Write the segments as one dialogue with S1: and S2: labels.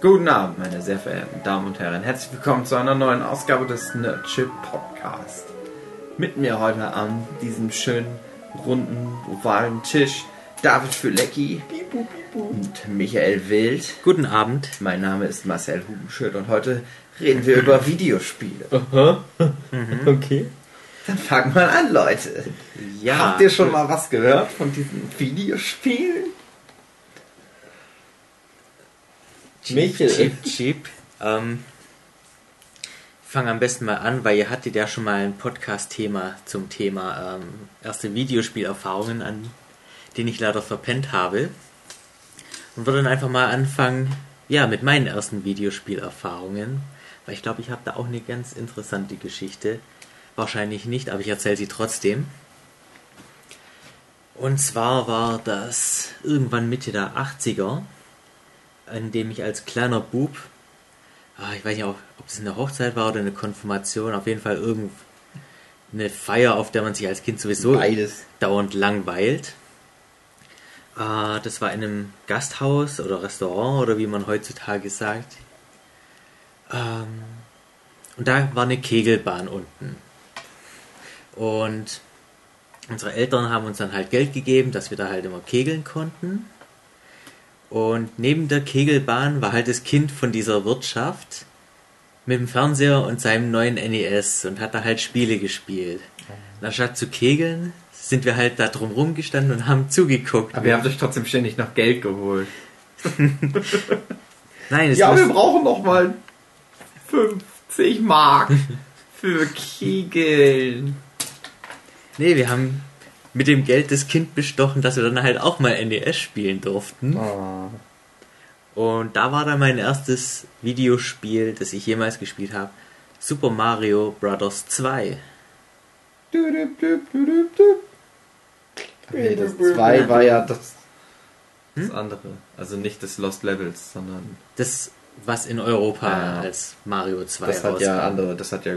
S1: Guten Abend, meine sehr verehrten Damen und Herren. Herzlich willkommen zu einer neuen Ausgabe des Nerdship Podcast. Mit mir heute an diesem schönen, runden, ovalen Tisch David Fülecki und Michael Wild.
S2: Guten Abend.
S1: Mein Name ist Marcel Hubenschild und heute reden wir über Videospiele.
S3: Aha. Okay.
S1: Dann fangen wir an, Leute.
S2: Ja.
S1: Habt ihr schon mal was gehört von diesen Videospielen?
S3: Michel.
S2: Cheap, cheap. Ähm, ich fange am besten mal an, weil ihr hattet ja schon mal ein Podcast-Thema zum Thema ähm, erste Videospielerfahrungen, an denen ich leider verpennt habe. Und würde dann einfach mal anfangen, ja, mit meinen ersten Videospielerfahrungen. Weil ich glaube, ich habe da auch eine ganz interessante Geschichte. Wahrscheinlich nicht, aber ich erzähle sie trotzdem. Und zwar war das irgendwann Mitte der 80er, an dem ich als kleiner Bub, ah, ich weiß nicht, ob es eine Hochzeit war oder eine Konfirmation, auf jeden Fall irgendeine Feier, auf der man sich als Kind sowieso
S1: Beides.
S2: dauernd langweilt. Äh, das war in einem Gasthaus oder Restaurant oder wie man heutzutage sagt. Ähm, und da war eine Kegelbahn unten. Und unsere Eltern haben uns dann halt Geld gegeben, dass wir da halt immer kegeln konnten. Und neben der Kegelbahn war halt das Kind von dieser Wirtschaft mit dem Fernseher und seinem neuen NES und hat da halt Spiele gespielt. Und anstatt zu kegeln, sind wir halt da drum rumgestanden und haben zugeguckt.
S1: Aber ihr habt euch trotzdem ständig noch Geld geholt.
S2: Nein, es
S1: Ja, wir brauchen noch mal 50 Mark für Kegeln.
S2: Nee, wir haben mit dem Geld das Kind bestochen, dass wir dann halt auch mal NES spielen durften.
S1: Oh.
S2: Und da war dann mein erstes Videospiel, das ich jemals gespielt habe. Super Mario Bros. 2.
S1: Nee, das 2 war ja das, das andere. Also nicht das Lost Levels, sondern
S2: Das, was in Europa
S1: Ah.
S2: als Mario 2
S1: das hat ja andere. Das hat ja.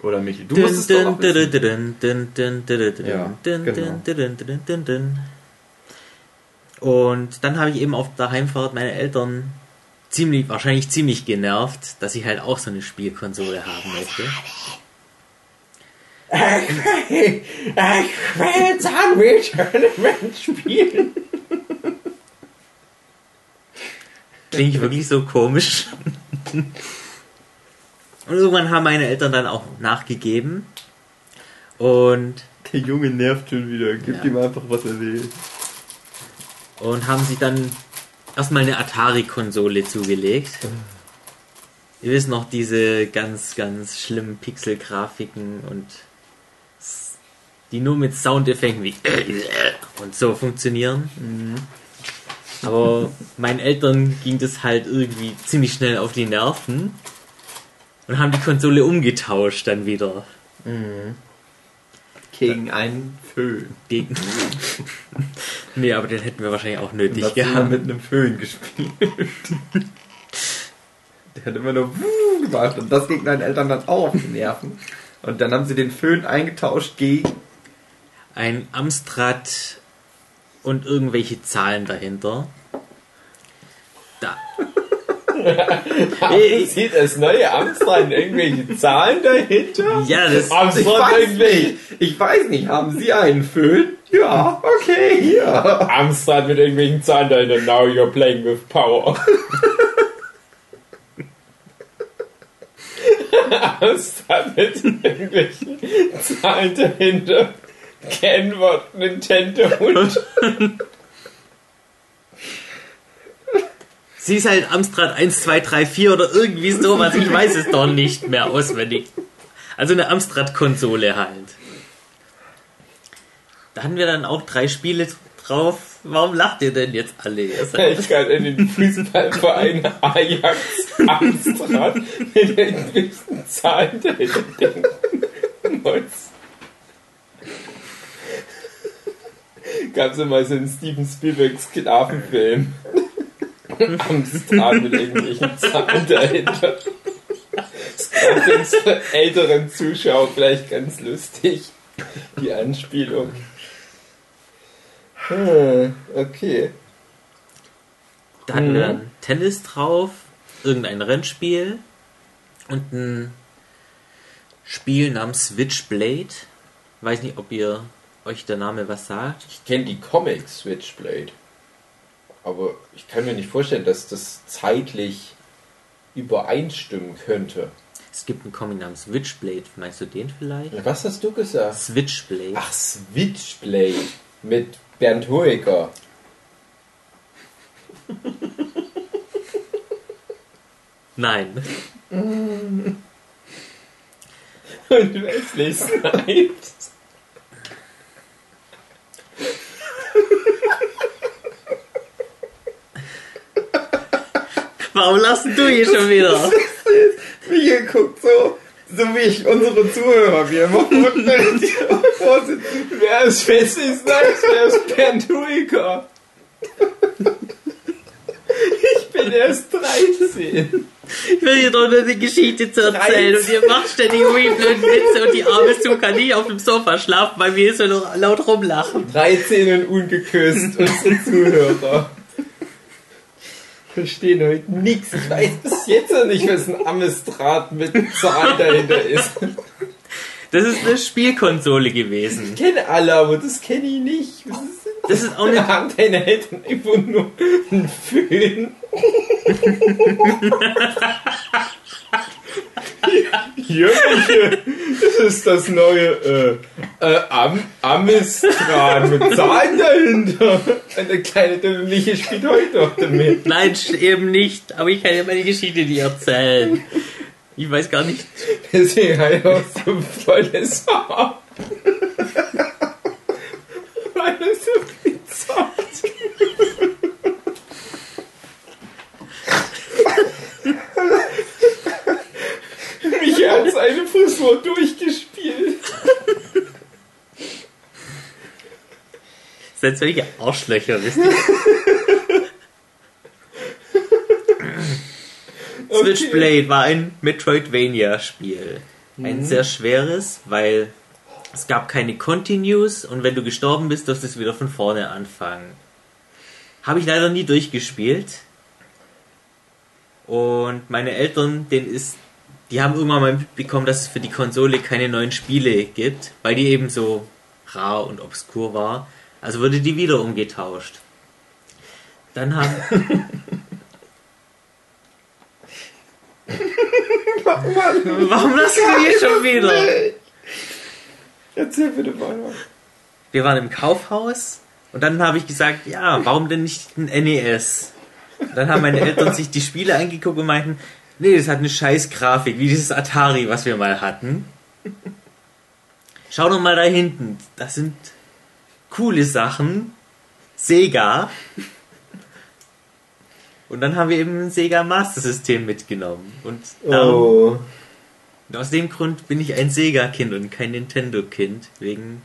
S1: Ich- Oder Michi, du musst es doch Ja, genau.
S2: Und dann habe ich eben auf der Heimfahrt meine Eltern ziemlich, wahrscheinlich ziemlich genervt, dass ich halt auch so eine Spielkonsole haben möchte.
S3: Ich will jetzt Sandwich Element spielen.
S2: Klinge ich wirklich so komisch. Und irgendwann haben meine Eltern dann auch nachgegeben. Und,
S1: Der Junge nervt schon wieder. Gib
S2: Ja.
S1: ihm einfach, was er will.
S2: und haben sich dann erstmal eine Atari-Konsole zugelegt. Ihr wisst noch, diese ganz, ganz schlimmen Pixel-Grafiken und die nur mit Soundeffekten wie und so funktionieren. Aber meinen Eltern ging das halt irgendwie ziemlich schnell auf die Nerven und haben die Konsole umgetauscht dann wieder.
S1: Gegen einen Föhn.
S2: Gegen nee, aber den hätten wir wahrscheinlich auch nötig
S1: habe
S2: gehabt.
S1: mit einem Föhn gespielt. Der hat immer nur Wuh gemacht und das ging meinen Eltern dann auch auf die Nerven. Und dann haben sie den Föhn eingetauscht gegen.
S2: Ein Amstrad und irgendwelche Zahlen dahinter. Da.
S3: Sieht das neue Amstrad irgendwelche Zahlen dahinter?
S2: Ja, das.
S1: Ich weiß
S3: irgendwelche.
S1: nicht. Ich weiß nicht. Haben Sie einen Föhn? Ja, okay, ja.
S3: Amstrad mit irgendwelchen Zahlen dahinter. Now you're playing with power. Amstrad mit irgendwelchen Zahlen dahinter. Kennwort Nintendo und
S2: Sie ist halt Amstrad 1, 2, 3, 4 oder irgendwie sowas. Ich weiß es doch nicht mehr auswendig. Also eine Amstrad-Konsole halt. Da hatten wir dann auch drei Spiele drauf. Warum lacht ihr denn jetzt alle?
S3: Ich kann in den Fußballverein Ajax Amstrad mit irgendwelchen Zahlen dahinter denken muss. Gab's immer so einen Steven Spielberg Sklavenfilm. Amstrad mit irgendwelchen Zahlen dahinter. Das kommt für unsere älteren Zuschauer vielleicht ganz lustig. Die Anspielung. Hm, okay.
S2: Dann Tennis drauf, irgendein Rennspiel und ein Spiel namens Switchblade. Weiß nicht, ob ihr euch der Name was sagt.
S3: Ich kenne die Comics Switchblade. Aber ich kann mir nicht vorstellen, dass das zeitlich übereinstimmen könnte.
S2: Es gibt einen Comic namens Switchblade. Meinst du den vielleicht?
S3: Was hast du gesagt?
S2: Switchblade.
S3: Ach, Switchblade mit Bernd Hoeker.
S2: Nein.
S3: Und Wesley Snipes.
S2: Warum lassen du hier schon wieder?
S1: Wie geguckt, so, so wie ich unsere Zuhörer, wir immer vorsitzen.
S3: Wer ist Wesley Snipes? Wer ist Hoeker? Ich bin erst 13.
S2: Ich will dir doch nur eine Geschichte zu erzählen und ihr macht ständig irgendwie blöden Witze und die arme Sue kann nicht auf dem Sofa schlafen, weil wir so laut rumlachen.
S3: 13 und ungeküsst, unsere Zuhörer. Verstehen heute nichts. Ich weiß bis jetzt noch nicht, was ein Amstrad mit Zahl dahinter ist.
S2: Das ist eine Spielkonsole gewesen.
S3: Ich kenne alle, aber das kenne ich nicht. Was ist denn
S2: Das ist auch eine
S3: Haben deine Eltern einfach nur einen Föhn? Michael, das ist das neue äh, äh, Am Amstrad mit Zahlen dahinter. Eine kleine Dämliche spielt heute auch damit.
S2: Nein, eben nicht. Aber ich kann ja meine Geschichte nicht erzählen. Ich weiß gar nicht.
S3: Deswegen hat er auch so volles Haar. Weil er so viel zahlt. Micha hat seine Frisur durchgespielt.
S2: Seid solche Arschlöcher, wisst ihr? Switchblade war ein Metroidvania-Spiel. Ein sehr schweres, weil es gab keine Continues und wenn du gestorben bist, durfst du es wieder von vorne anfangen. Habe ich leider nie durchgespielt. Und meine Eltern, denen ist, die haben irgendwann mal mitbekommen, dass es für die Konsole keine neuen Spiele gibt, weil die eben so rar und obskur war. Also wurde die wieder umgetauscht. Dann haben, warum lassen wir hier schon wieder?
S3: Erzähl bitte mal.
S2: Wir waren im Kaufhaus und dann habe ich gesagt, ja, warum denn nicht ein NES? Und dann haben meine Eltern sich die Spiele angeguckt und meinten, nee, das hat eine scheiß Grafik, wie dieses Atari, was wir mal hatten. Schau doch mal da hinten, das sind coole Sachen. Sega. Und dann haben wir eben ein Sega Master System mitgenommen. Und darum,
S3: Oh.
S2: aus dem Grund bin ich ein Sega-Kind und kein Nintendo-Kind, wegen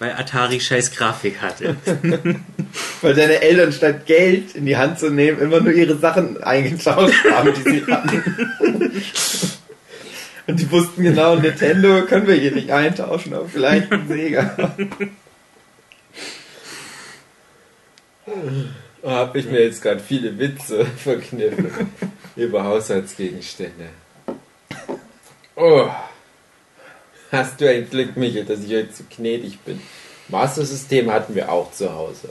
S2: weil Atari scheiß Grafik hatte.
S1: Weil deine Eltern statt Geld in die Hand zu nehmen, immer nur ihre Sachen eingetauscht haben, die sie hatten. Und die wussten genau, Nintendo können wir hier nicht eintauschen, aber vielleicht ein Sega.
S3: Da habe ich mir jetzt gerade viele Witze verkniffen über Haushaltsgegenstände. Oh. Hast du ein Glück, Michael, dass ich heute so gnädig bin. Master System hatten wir auch zu Hause.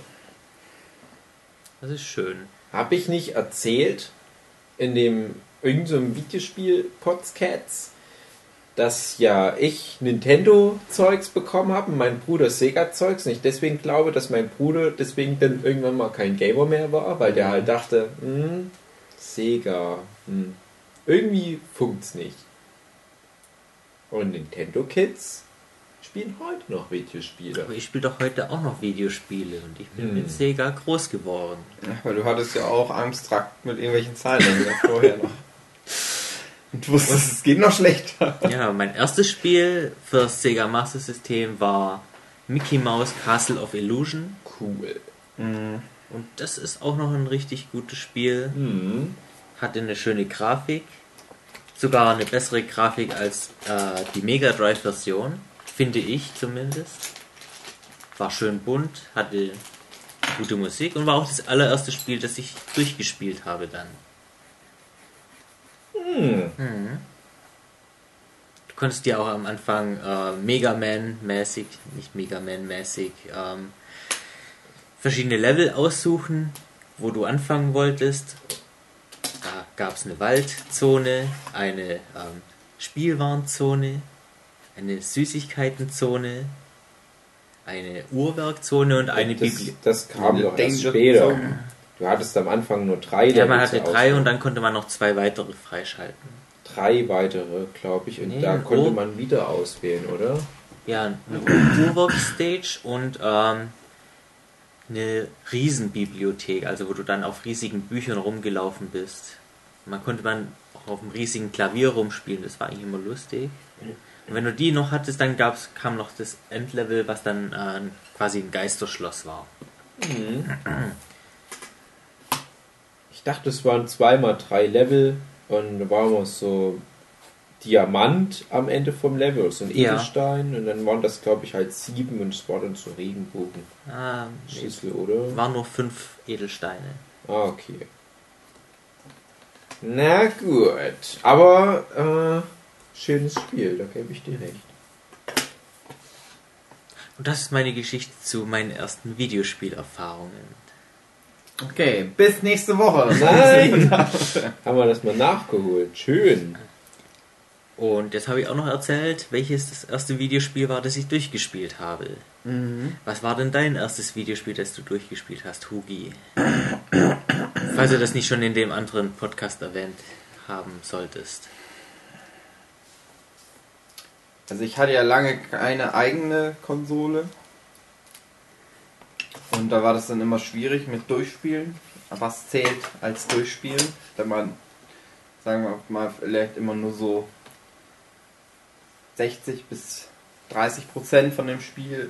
S2: Das ist schön.
S3: Habe ich nicht erzählt in dem irgendeinem so Videospiel Potscats, dass ja ich Nintendo-Zeugs bekommen habe und mein Bruder Sega-Zeugs und ich deswegen glaube, dass mein Bruder deswegen dann irgendwann mal kein Gamer mehr war, weil der halt dachte, hm, Sega, hm, irgendwie funkt's nicht. Und Nintendo Kids spielen heute noch Videospiele.
S2: Aber ich spiele doch heute auch noch Videospiele und ich bin
S3: Hm.
S2: mit Sega groß geworden.
S1: Ja, weil du hattest ja auch abstrakt mit irgendwelchen Zahlen vorher noch. Und du wusstest, es geht noch schlechter.
S2: Ja, mein erstes Spiel für das Sega Master System war Mickey Mouse Castle of Illusion.
S3: Cool.
S2: Und das ist auch noch ein richtig gutes Spiel.
S3: Hm.
S2: Hatte eine schöne Grafik. Sogar eine bessere Grafik als äh, die Mega Drive Version. Finde ich zumindest. War schön bunt, hatte gute Musik und war auch das allererste Spiel, das ich durchgespielt habe dann.
S3: Hm.
S2: Du konntest dir auch am Anfang äh, Mega Man-mäßig, nicht Mega Man-mäßig, ähm, verschiedene Level aussuchen, wo du anfangen wolltest. Da gab es eine Waldzone, eine ähm, Spielwarenzone, eine Süßigkeitenzone, eine Uhrwerkzone und eine
S3: das,
S2: Bibli
S3: das kam doch erst später. Du hattest am Anfang nur drei
S2: Ja, man hatte drei
S3: Auswahl.
S2: und dann konnte man noch zwei weitere freischalten.
S3: drei weitere, glaube ich. Und
S2: Nee,
S3: da konnte
S2: Ur-
S3: man wieder auswählen, oder?
S2: Ja, eine Uhrwerk-Stage und ähm, eine Riesenbibliothek, also wo du dann auf riesigen Büchern rumgelaufen bist. Man konnte man auch auf einem riesigen Klavier rumspielen, das war eigentlich immer lustig. Und wenn du die noch hattest, dann gab's, kam noch das Endlevel, was dann äh, quasi ein Geisterschloss war.
S3: Ich dachte, es waren zweimal drei Level und da war immer so Diamant am Ende vom Level, so ein
S2: Ja.
S3: Edelstein und dann waren das, glaube ich, halt sieben und es war dann so Regenbogen.
S2: Ah, nee, es
S3: Schlüssel, oder?
S2: waren nur fünf Edelsteine.
S3: Ah, okay. Na gut, aber äh, schönes Spiel, da gebe ich dir recht.
S2: Und das ist meine Geschichte zu meinen ersten Videospielerfahrungen.
S1: Okay, bis nächste Woche.
S3: Nein! Haben wir das mal nachgeholt. Schön.
S2: Und jetzt habe ich auch noch erzählt, welches das erste Videospiel war, das ich durchgespielt habe.
S1: Mhm.
S2: Was war denn dein erstes Videospiel, das du durchgespielt hast, Hugi? Falls du das nicht schon in dem anderen Podcast erwähnt haben solltest.
S1: Also ich hatte ja lange keine eigene Konsole. Und da war das dann immer schwierig mit Durchspielen. Was zählt als Durchspielen? Wenn man, sagen wir mal, vielleicht immer nur so 60 bis 30 Prozent von dem Spiel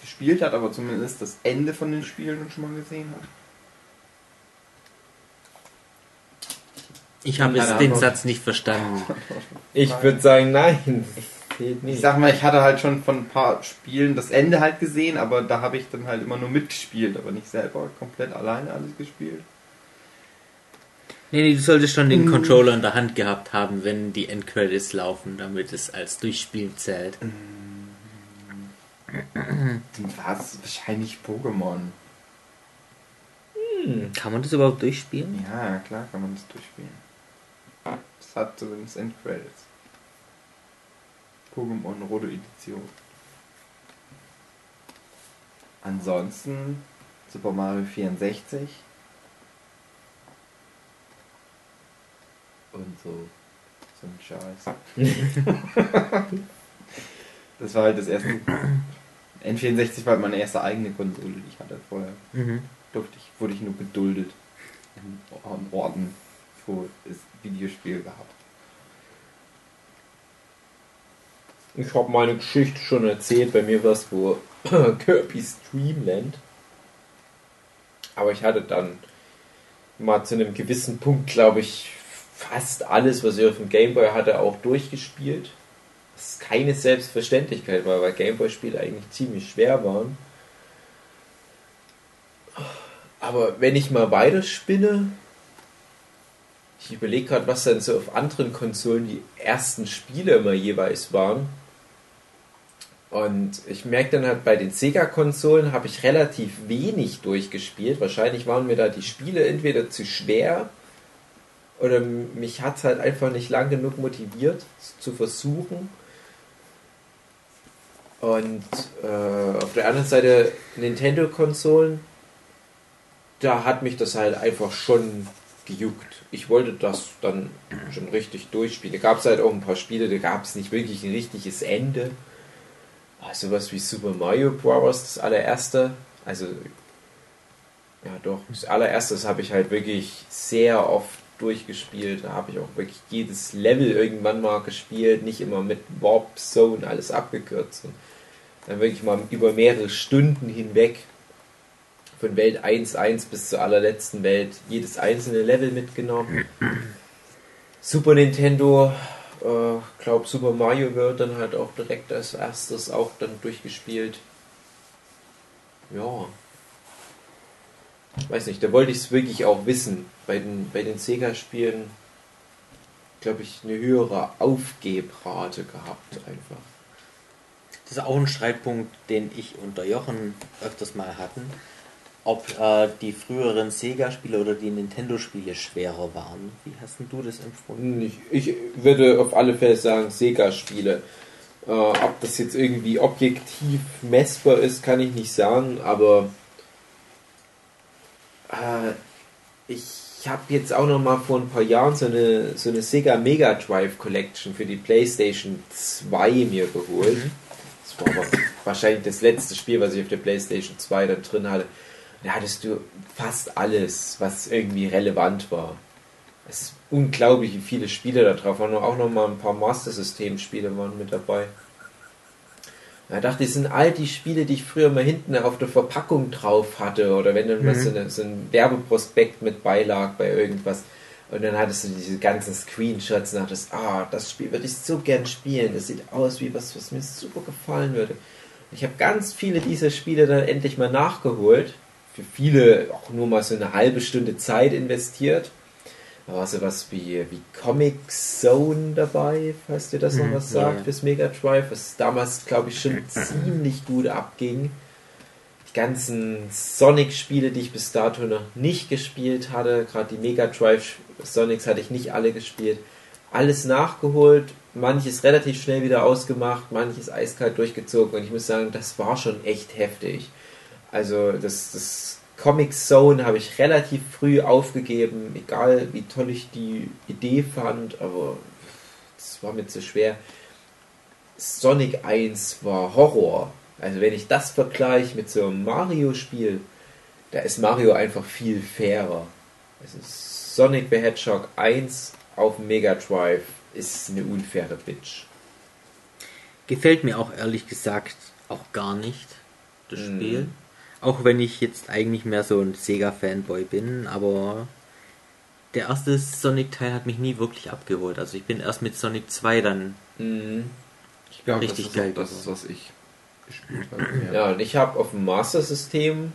S1: gespielt hat, aber zumindest das Ende von den Spielen schon mal gesehen hat.
S2: Ich habe jetzt den
S1: Ahnung.
S2: Satz nicht verstanden.
S3: Ich würde sagen, nein.
S1: Ich sag mal, ich hatte halt schon von ein paar Spielen das Ende halt gesehen, aber da habe ich dann halt immer nur mitgespielt, aber nicht selber komplett alleine alles gespielt.
S2: Nee, nee, du solltest schon den Controller in der Hand gehabt haben, wenn die Endcredits laufen, damit es als Durchspielen zählt.
S1: Dann war es wahrscheinlich Pokémon.
S2: Kann man das überhaupt durchspielen?
S1: Ja, klar kann man das durchspielen. Das hat zumindest Endcredits. Pokémon Rote Edition. Ansonsten Super Mario 64. Und so. So ein Scheiß. das war halt das erste. N64 war halt meine erste eigene Konsole, die ich hatte vorher
S2: Mhm.
S1: durfte ich, wurde ich nur geduldet in Or- Orten, wo es Videospiel gab.
S3: Ich habe meine Geschichte schon erzählt. Bei mir war es wo Kirby's Dreamland. Aber ich hatte dann mal zu einem gewissen Punkt, glaube ich, fast alles, was ich auf dem Gameboy hatte, auch durchgespielt. Was keine Selbstverständlichkeit war, weil Gameboy-Spiele eigentlich ziemlich schwer waren. Aber wenn ich mal weiterspinne, ich überlege gerade, was dann so auf anderen Konsolen die ersten Spiele immer jeweils waren. Und ich merke dann halt bei den Sega-Konsolen habe ich relativ wenig durchgespielt. Wahrscheinlich waren mir da die Spiele entweder zu schwer oder mich hat es halt einfach nicht lang genug motiviert, es zu versuchen. Und äh, auf der anderen Seite Nintendo-Konsolen, da hat mich das halt einfach schon gejuckt. Ich wollte das dann schon richtig durchspielen. Da gab es halt auch ein paar Spiele, da gab es nicht wirklich ein richtiges Ende. Ah, Sowas wie Super Mario Bros. das allererste. Also, ja doch, das allererste habe ich halt wirklich sehr oft durchgespielt. Da habe ich auch wirklich jedes Level irgendwann mal gespielt, nicht immer mit Warp Zone alles abgekürzt. Und dann wirklich mal über mehrere Stunden hinweg von Welt 1.1 bis zur allerletzten Welt jedes einzelne Level mitgenommen. Super Nintendo, äh, glaube Super Mario wird dann halt auch direkt als erstes auch dann durchgespielt. Ja. Weiß nicht, da wollte ich es wirklich auch wissen. Bei den, bei den Sega-Spielen, glaube ich, eine höhere Aufgebrate gehabt einfach.
S2: Das ist auch ein Streitpunkt, den ich und der Jochen öfters mal hatten. Ob äh, die früheren Sega-Spiele oder die Nintendo-Spiele schwerer waren. Wie hast denn du das empfunden?
S3: Ich, ich würde auf alle Fälle sagen, Sega-Spiele. Äh, ob das jetzt irgendwie objektiv messbar ist, kann ich nicht sagen, aber äh, ich habe jetzt auch noch mal vor ein paar Jahren so eine, so eine Sega Mega Drive Collection für die PlayStation 2 mir geholt. Mhm. Das war aber wahrscheinlich das letzte Spiel, was ich auf der PlayStation 2 dann drin hatte. Da hattest du fast alles, was irgendwie relevant war. Es ist unglaublich, wie viele Spiele da drauf waren. Auch noch mal ein paar Master System Spiele waren mit dabei. Da dachte ich, das sind all die Spiele, die ich früher mal hinten auf der Verpackung drauf hatte. Oder wenn dann mhm. mal so, eine, so ein Werbeprospekt mit beilag bei irgendwas. Und dann hattest du diese ganzen Screenshots und dachtest, ah, das Spiel würde ich so gern spielen. Das sieht aus wie was, was mir super gefallen würde. Und ich habe ganz viele dieser Spiele dann endlich mal nachgeholt. Für viele auch nur mal so eine halbe Stunde Zeit investiert. Da war sowas wie, wie Comic Zone dabei, falls dir das noch mhm, was sagt, ja. fürs Mega Drive, was damals, glaube ich, schon ziemlich gut abging. Die ganzen Sonic-Spiele, die ich bis dato noch nicht gespielt hatte, gerade die Mega Drive Sonics hatte ich nicht alle gespielt. Alles nachgeholt, manches relativ schnell wieder ausgemacht, manches eiskalt durchgezogen und ich muss sagen, das war schon echt heftig. Also das, das Comic Zone habe ich relativ früh aufgegeben, egal wie toll ich die Idee fand, aber es war mir zu schwer. Sonic 1 war Horror. Also wenn ich das vergleiche mit so einem Mario-Spiel, da ist Mario einfach viel fairer. Also Sonic the Hedgehog 1 auf Mega Drive ist eine unfaire Bitch.
S2: Gefällt mir auch ehrlich gesagt auch gar nicht, das hm. Spiel. Auch wenn ich jetzt eigentlich mehr so ein Sega-Fanboy bin, aber der erste Sonic-Teil hat mich nie wirklich abgeholt. Also ich bin erst mit Sonic 2 dann
S1: mhm. ich glaub, richtig das geil. das ist, was ich
S3: gespielt habe. Ja, ja und ich habe auf dem Master-System,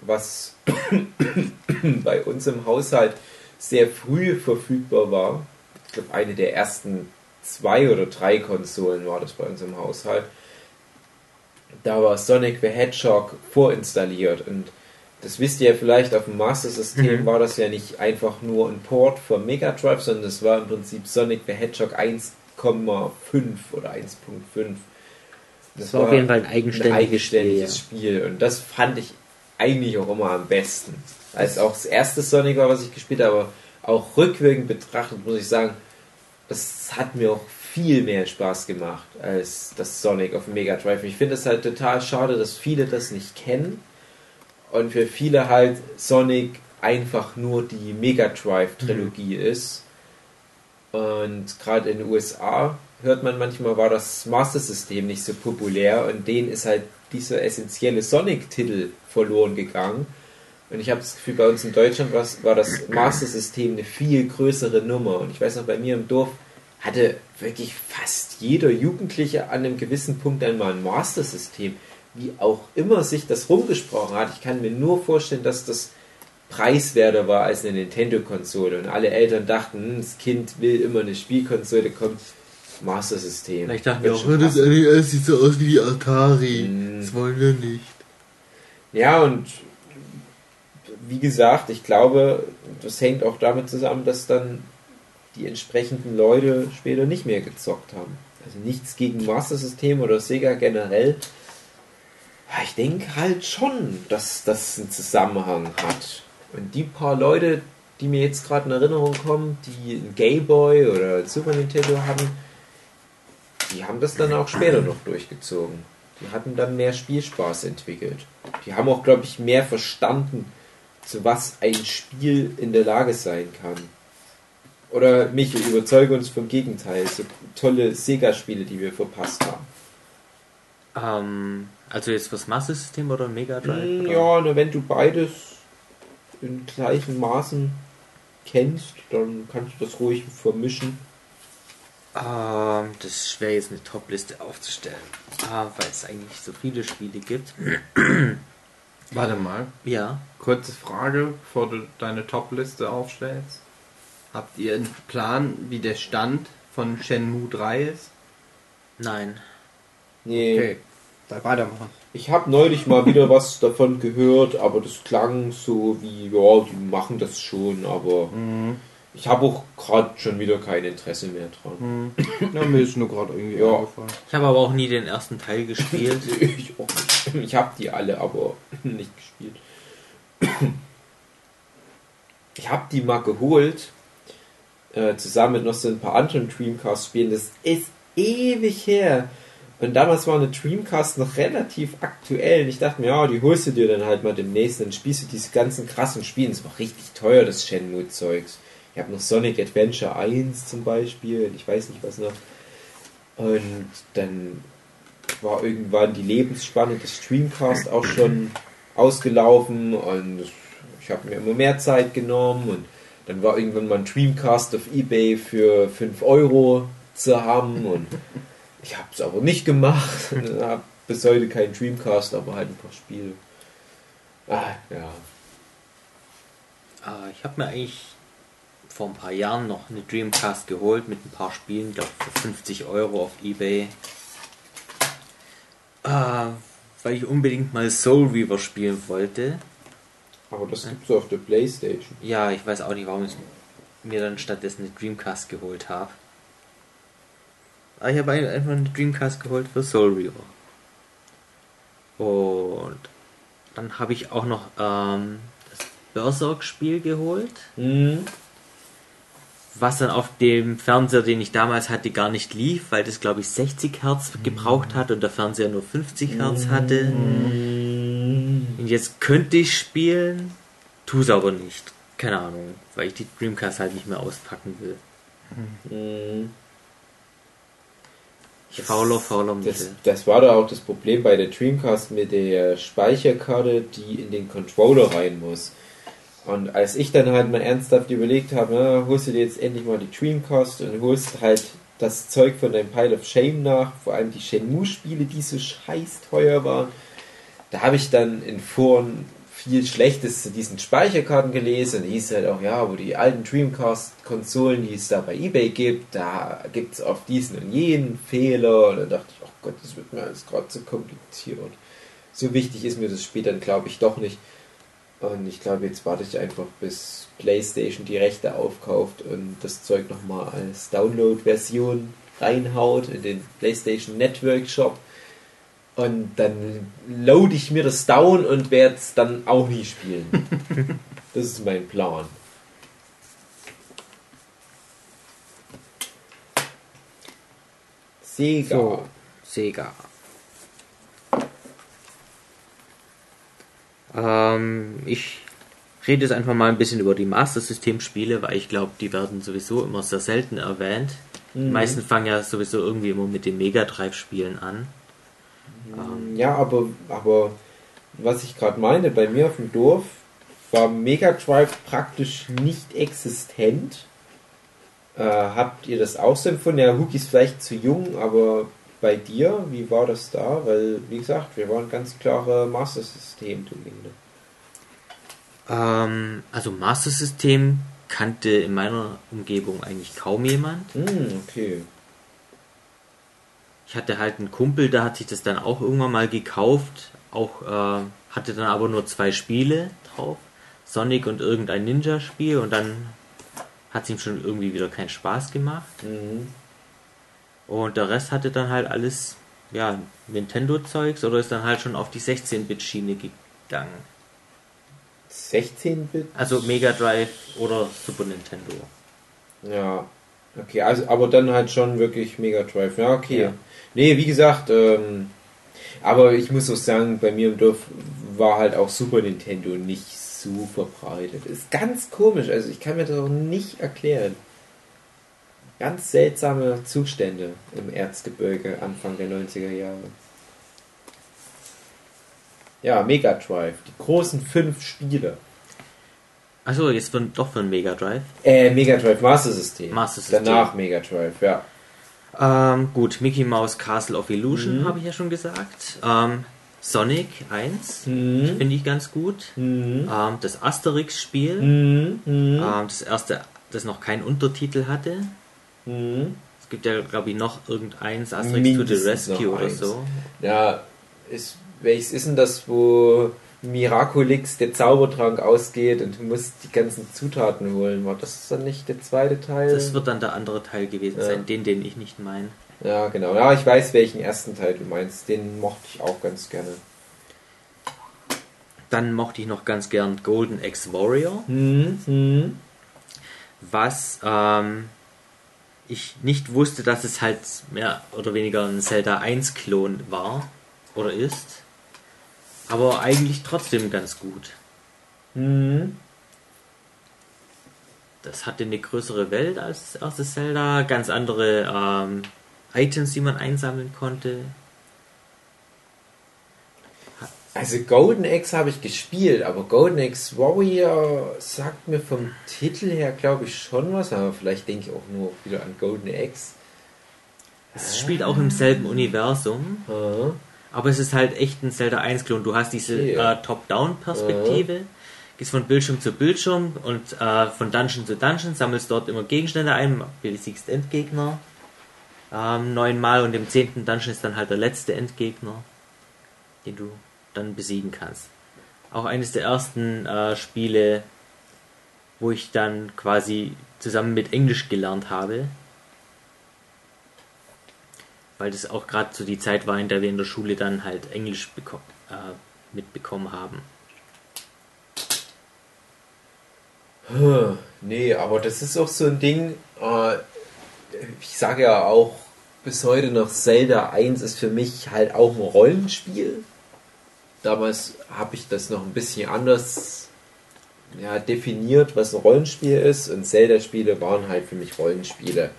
S3: was bei uns im Haushalt sehr früh verfügbar war, ich glaube eine der ersten zwei oder drei Konsolen war das bei uns im Haushalt, da war Sonic the Hedgehog vorinstalliert und das wisst ihr ja vielleicht, auf dem Master System mhm. war das ja nicht einfach nur ein Port von Mega Drive, sondern es war im Prinzip Sonic the Hedgehog 1,5 oder 1.5.
S2: Das, das war auf jeden Fall ein eigenständiges, ein eigenständiges
S3: Spiel, Spiel, und das fand ich eigentlich auch immer am besten. Als auch das erste Sonic war, was ich gespielt habe, aber auch rückwirkend betrachtet muss ich sagen, das hat mir auch viel mehr Spaß gemacht als das Sonic auf Mega Drive. Ich finde es halt total schade, dass viele das nicht kennen und für viele halt Sonic einfach nur die Mega Drive Trilogie mhm. ist. Und gerade in den USA hört man manchmal, war das Master System nicht so populär und denen ist halt dieser essentielle Sonic-Titel verloren gegangen. Und ich habe das Gefühl, bei uns in Deutschland war das Master System eine viel größere Nummer. Und ich weiß noch, bei mir im Dorf hatte wirklich fast jeder Jugendliche an einem gewissen Punkt einmal ein Master-System. Wie auch immer sich das rumgesprochen hat, ich kann mir nur vorstellen, dass das preiswerter war als eine Nintendo-Konsole. Und alle Eltern dachten, hm, das Kind will immer eine Spielkonsole, kommt Master-System.
S1: Ich dachte mir auch, das NES sieht so aus wie die Atari. Hm. Das wollen wir nicht.
S3: Ja, und wie gesagt, ich glaube, das hängt auch damit zusammen, dass dann die entsprechenden Leute später nicht mehr gezockt haben. Also nichts gegen Master System oder Sega generell. Ich denke halt schon, dass das einen Zusammenhang hat. Und die paar Leute, die mir jetzt gerade in Erinnerung kommen, die einen Gameboy oder einen Super Nintendo hatten, die haben das dann auch später noch durchgezogen. Die hatten dann mehr Spielspaß entwickelt. Die haben auch, glaube ich, mehr verstanden, zu was ein Spiel in der Lage sein kann. Oder Michael, überzeuge uns vom Gegenteil. So tolle Sega-Spiele, die wir verpasst haben.
S2: Ähm, also jetzt fürs Master-System oder Mega Drive? Mm,
S3: ja, nur wenn du beides in gleichen Maßen kennst, dann kannst du das ruhig vermischen.
S2: Ähm, das ist schwer jetzt eine Top-Liste aufzustellen, ah, weil es eigentlich so viele Spiele gibt.
S1: Warte mal,
S2: Ja.
S1: kurze Frage, bevor du deine Top-Liste aufstellst. Habt ihr einen Plan, wie der Stand von Shenmue 3 ist?
S2: Nein.
S3: Nee,
S1: dann weitermachen.
S3: ich habe neulich mal wieder was davon gehört, aber das klang so wie, ja, die machen das schon, aber
S1: Mhm.
S3: ich habe auch gerade schon wieder kein Interesse mehr dran.
S1: Ja, mir ist nur gerade irgendwie
S3: Ja.
S1: eingefallen.
S2: Ich habe aber auch nie den ersten Teil gespielt.
S3: Ich auch nicht. Ich habe die alle, aber nicht gespielt. Ich habe die mal geholt, äh, zusammen mit noch so ein paar anderen Dreamcast-Spielen. Das ist ewig her. Und damals war eine Dreamcast noch relativ aktuell. Und ich dachte mir, ja, die holst du dir dann halt mal demnächst. Dann spielst du diese ganzen krassen Spiele. Das war richtig teuer, das Shenmue-Zeugs. Ich habe noch Sonic Adventure 1 zum Beispiel. Ich weiß nicht, was noch. Und dann war irgendwann die Lebensspanne des Streamcast auch schon ausgelaufen und ich habe mir immer mehr Zeit genommen und dann war irgendwann mal ein Dreamcast auf Ebay für 5 Euro zu haben und ich habe es aber nicht gemacht. Ich habe bis heute keinen Dreamcast, aber halt ein paar Spiele. Ah, ja.
S2: Äh, ich habe mir eigentlich vor ein paar Jahren noch eine Dreamcast geholt mit ein paar Spielen, glaube für 50 Euro auf Ebay. Äh, weil ich unbedingt mal Soul Reaver spielen wollte.
S3: Aber das gibt's auf der Playstation.
S2: Ja, ich weiß auch nicht, warum ich mir dann stattdessen eine Dreamcast geholt habe. Aber ich habe ein- einfach eine Dreamcast geholt für Soul Reaver. Und dann habe ich auch noch ähm, das Berserk-Spiel geholt.
S3: Hm.
S2: was dann auf dem Fernseher, den ich damals hatte, gar nicht lief, weil das glaube ich 60 Hertz gebraucht hat und der Fernseher nur 50 Hertz hatte. Und jetzt könnte ich spielen, tu es aber nicht. Keine Ahnung, weil ich die Dreamcast halt nicht mehr auspacken will.
S3: Hm.
S2: Ich fauler, fauler
S3: Das,
S2: Mittel.
S3: das war da auch das Problem bei der Dreamcast mit der Speicherkarte, die in den Controller rein muss. Und als ich dann halt mal ernsthaft überlegt habe, na, holst du dir jetzt endlich mal die Dreamcast und holst halt das Zeug von deinem Pile of Shame nach, vor allem die Shenmue-Spiele, die so scheiß teuer waren, da habe ich dann in Foren viel Schlechtes zu diesen Speicherkarten gelesen und hieß halt auch, ja, aber die alten Dreamcast-Konsolen, die es da bei Ebay gibt, da gibt es auf diesen und jenen Fehler. Und dann dachte ich, oh Gott, das wird mir alles gerade zu kompliziert. So wichtig ist mir das Spiel dann, glaube ich, doch nicht. Und ich glaube, jetzt warte ich einfach, bis PlayStation die Rechte aufkauft und das Zeug nochmal als Download-Version reinhaut in den PlayStation Network Shop. Und dann load ich mir das down und werde es dann auch nie spielen. das ist mein Plan. Sega.
S2: So, Sega. Ähm, ich rede jetzt einfach mal ein bisschen über die Master System Spiele, weil ich glaube, die werden sowieso immer sehr selten erwähnt. Die
S3: Mhm.
S2: meisten fangen ja sowieso irgendwie immer mit den Mega Drive Spielen an. Ähm,
S3: Ja, aber, aber was ich gerade meine, bei mir auf dem Dorf war Mega Drive praktisch nicht existent. Äh, habt ihr das auch so empfunden? Ja, Huki ist vielleicht zu jung, aber bei dir, wie war das da? Weil, wie gesagt, wir waren ganz klare Master System-Domäne.
S2: ähm, also Master System kannte in meiner Umgebung eigentlich kaum jemand.
S3: Hm, okay.
S2: Ich hatte halt einen Kumpel, der hat sich das dann auch irgendwann mal gekauft. Auch äh, hatte dann aber nur zwei Spiele drauf. Sonic und irgendein Ninja-Spiel und dann hat es ihm schon irgendwie wieder keinen Spaß gemacht.
S3: Mhm.
S2: Und der Rest hatte dann halt alles, ja, Nintendo-Zeugs oder ist dann halt schon auf die 16-Bit-Schiene gegangen.
S3: 16-Bit?
S2: Also Mega Drive oder Super Nintendo.
S3: Ja, okay, also aber dann halt schon wirklich Mega Drive. Ja, okay.
S2: Ja.
S3: Nee, wie gesagt, ähm, aber ich muss auch sagen, bei mir im Dorf war halt auch Super Nintendo nicht so verbreitet. Ist ganz komisch, also ich kann mir das auch nicht erklären. Ganz seltsame Zustände im Erzgebirge Anfang der 90er Jahre. Ja, Mega Drive, die großen fünf Spiele.
S2: Achso, jetzt für, doch für ein Mega Drive.
S3: Äh, Mega Drive Master System.
S2: Master System.
S3: Danach Mega Drive, ja.
S2: Ähm, gut, Mickey Mouse Castle of Illusion
S3: Mhm.
S2: habe ich ja schon gesagt. Ähm, Sonic 1,
S3: Mhm.
S2: finde ich ganz gut.
S3: Mhm.
S2: Ähm, das Asterix-Spiel,
S3: Mhm. Mhm.
S2: ähm, das erste, das noch keinen Untertitel hatte.
S3: Mhm.
S2: Es gibt ja, glaube ich, noch irgendeins, Asterix to the
S3: Mindestens
S2: Rescue oder
S3: eins.
S2: so.
S3: Ja, ist, welches ist denn das, wo Miraculix der Zaubertrank ausgeht und du musst die ganzen Zutaten holen? War das dann nicht der zweite Teil?
S2: Das wird dann der andere Teil gewesen
S3: Ja.
S2: sein, den, den ich nicht meine.
S3: ja, genau. Ja, ich weiß, welchen ersten Teil du meinst. Den mochte ich auch ganz gerne.
S2: Dann mochte ich noch ganz gern Golden X Warrior,
S3: Mhm. Mhm.
S2: was ähm, ich nicht wusste, dass es halt mehr oder weniger ein Zelda 1-Klon war oder ist. Aber eigentlich trotzdem ganz gut.
S3: Mhm.
S2: Das hatte eine größere Welt als das erste Zelda, ganz andere ähm, Items, die man einsammeln konnte.
S3: Also Golden Axe habe ich gespielt, aber Golden Axe Warrior sagt mir vom Titel her, glaube ich, schon was, aber vielleicht denke ich auch nur wieder an Golden Axe.
S2: Es spielt auch im selben Universum,
S3: Aha.
S2: Aber es ist halt echt ein Zelda 1-Klon. Du hast diese
S3: Okay.
S2: äh, Top-Down-Perspektive, gehst von Bildschirm zu Bildschirm und äh, von Dungeon zu Dungeon, sammelst dort immer Gegenstände ein, besiegst Endgegner ähm, neunmal und im zehnten Dungeon ist dann halt der letzte Endgegner, den du dann besiegen kannst. Auch eines der ersten äh, Spiele, wo ich dann quasi zusammen mit Englisch gelernt habe. Weil das auch gerade so die Zeit war, in der wir in der Schule dann halt Englisch äh, mitbekommen haben.
S3: Nee, aber das ist auch so ein Ding, äh, ich sage ja auch bis heute noch, Zelda 1 ist für mich halt auch ein Rollenspiel. Damals habe ich das noch ein bisschen anders ja, definiert, was ein Rollenspiel ist und Zelda-Spiele waren halt für mich Rollenspiele.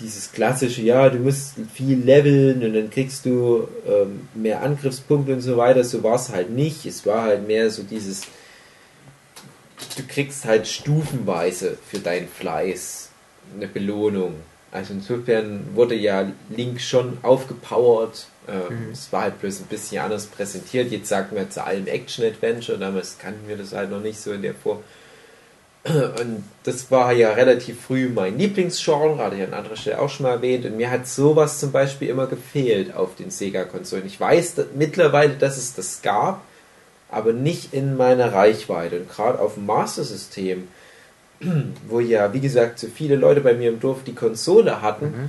S3: Dieses klassische, ja, du musst viel leveln und dann kriegst du ähm, mehr Angriffspunkte und so weiter, so war es halt nicht. Es war halt mehr so dieses du kriegst halt stufenweise für deinen Fleiß eine Belohnung. Also insofern wurde ja Link schon aufgepowert. Ähm, Es war halt bloß ein bisschen anders präsentiert. Jetzt sagen wir zu allem Action-Adventure. Damals kannten wir das halt noch nicht so in der Form. Und das war ja relativ früh mein Lieblingsgenre, hatte ich an anderer Stelle auch schon mal erwähnt. Und mir hat sowas zum Beispiel immer gefehlt auf den Sega-Konsolen. Ich weiß dass, mittlerweile, dass es das gab, aber nicht in meiner Reichweite. Und gerade auf dem Master-System, wo ja, wie gesagt, so viele Leute bei mir im Dorf die Konsole hatten,
S2: Mhm.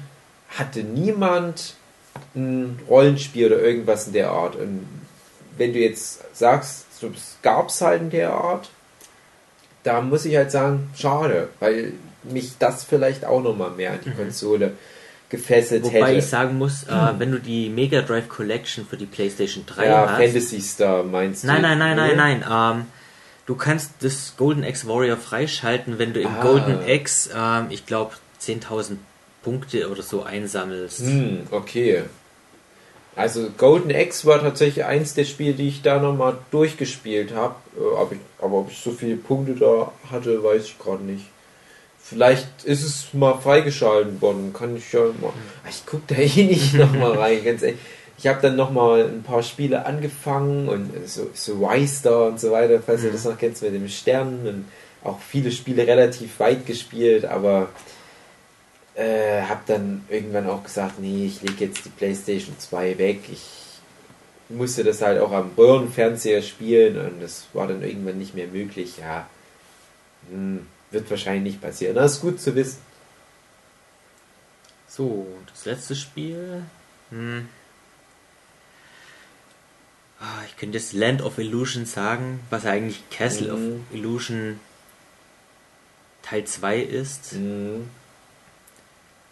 S3: hatte niemand ein Rollenspiel oder irgendwas in der Art. Und wenn du jetzt sagst, es gab es halt in der Art, da muss ich halt sagen, schade, weil mich das vielleicht auch nochmal mehr an die Konsole gefesselt
S2: Wobei
S3: hätte.
S2: ich sagen muss, äh, wenn du die Mega Drive Collection für die PlayStation 3
S3: ja,
S2: hast.
S3: Fantasy Star meinst
S2: Nein,
S3: du?
S2: nein, nein, nein,
S3: Nee?
S2: nein. Ähm, du kannst das Golden X Warrior freischalten, wenn du im
S3: Ah.
S2: Golden X, ähm, ich glaube, 10.000 Punkte oder so einsammelst.
S3: Hm, okay. Also Golden X war tatsächlich eins der Spiele, die ich da nochmal durchgespielt habe. Aber, ich- aber ob ich so viele Punkte da hatte, weiß ich gerade nicht. Vielleicht ist es mal freigeschalten worden. Kann ich ja mal. Ich gucke da eh nicht nochmal rein, ganz ehrlich. Ich habe dann nochmal ein paar Spiele angefangen und so, so Y-Star und so weiter, falls ihr das noch kennt, mit dem Stern und auch viele Spiele relativ weit gespielt, aber äh, habe dann irgendwann auch gesagt, nee, ich lege jetzt die PlayStation 2 weg. Ich musste das halt auch am Röhrenfernseher spielen und das war dann irgendwann nicht mehr möglich. Ja, hm, wird wahrscheinlich nicht passieren. Das ist gut zu wissen.
S2: So, das letzte Spiel. Hm. Ah, Ich könnte das Land of Illusion sagen, was eigentlich Castle
S3: Mhm.
S2: of Illusion Teil 2 ist.
S3: Hm,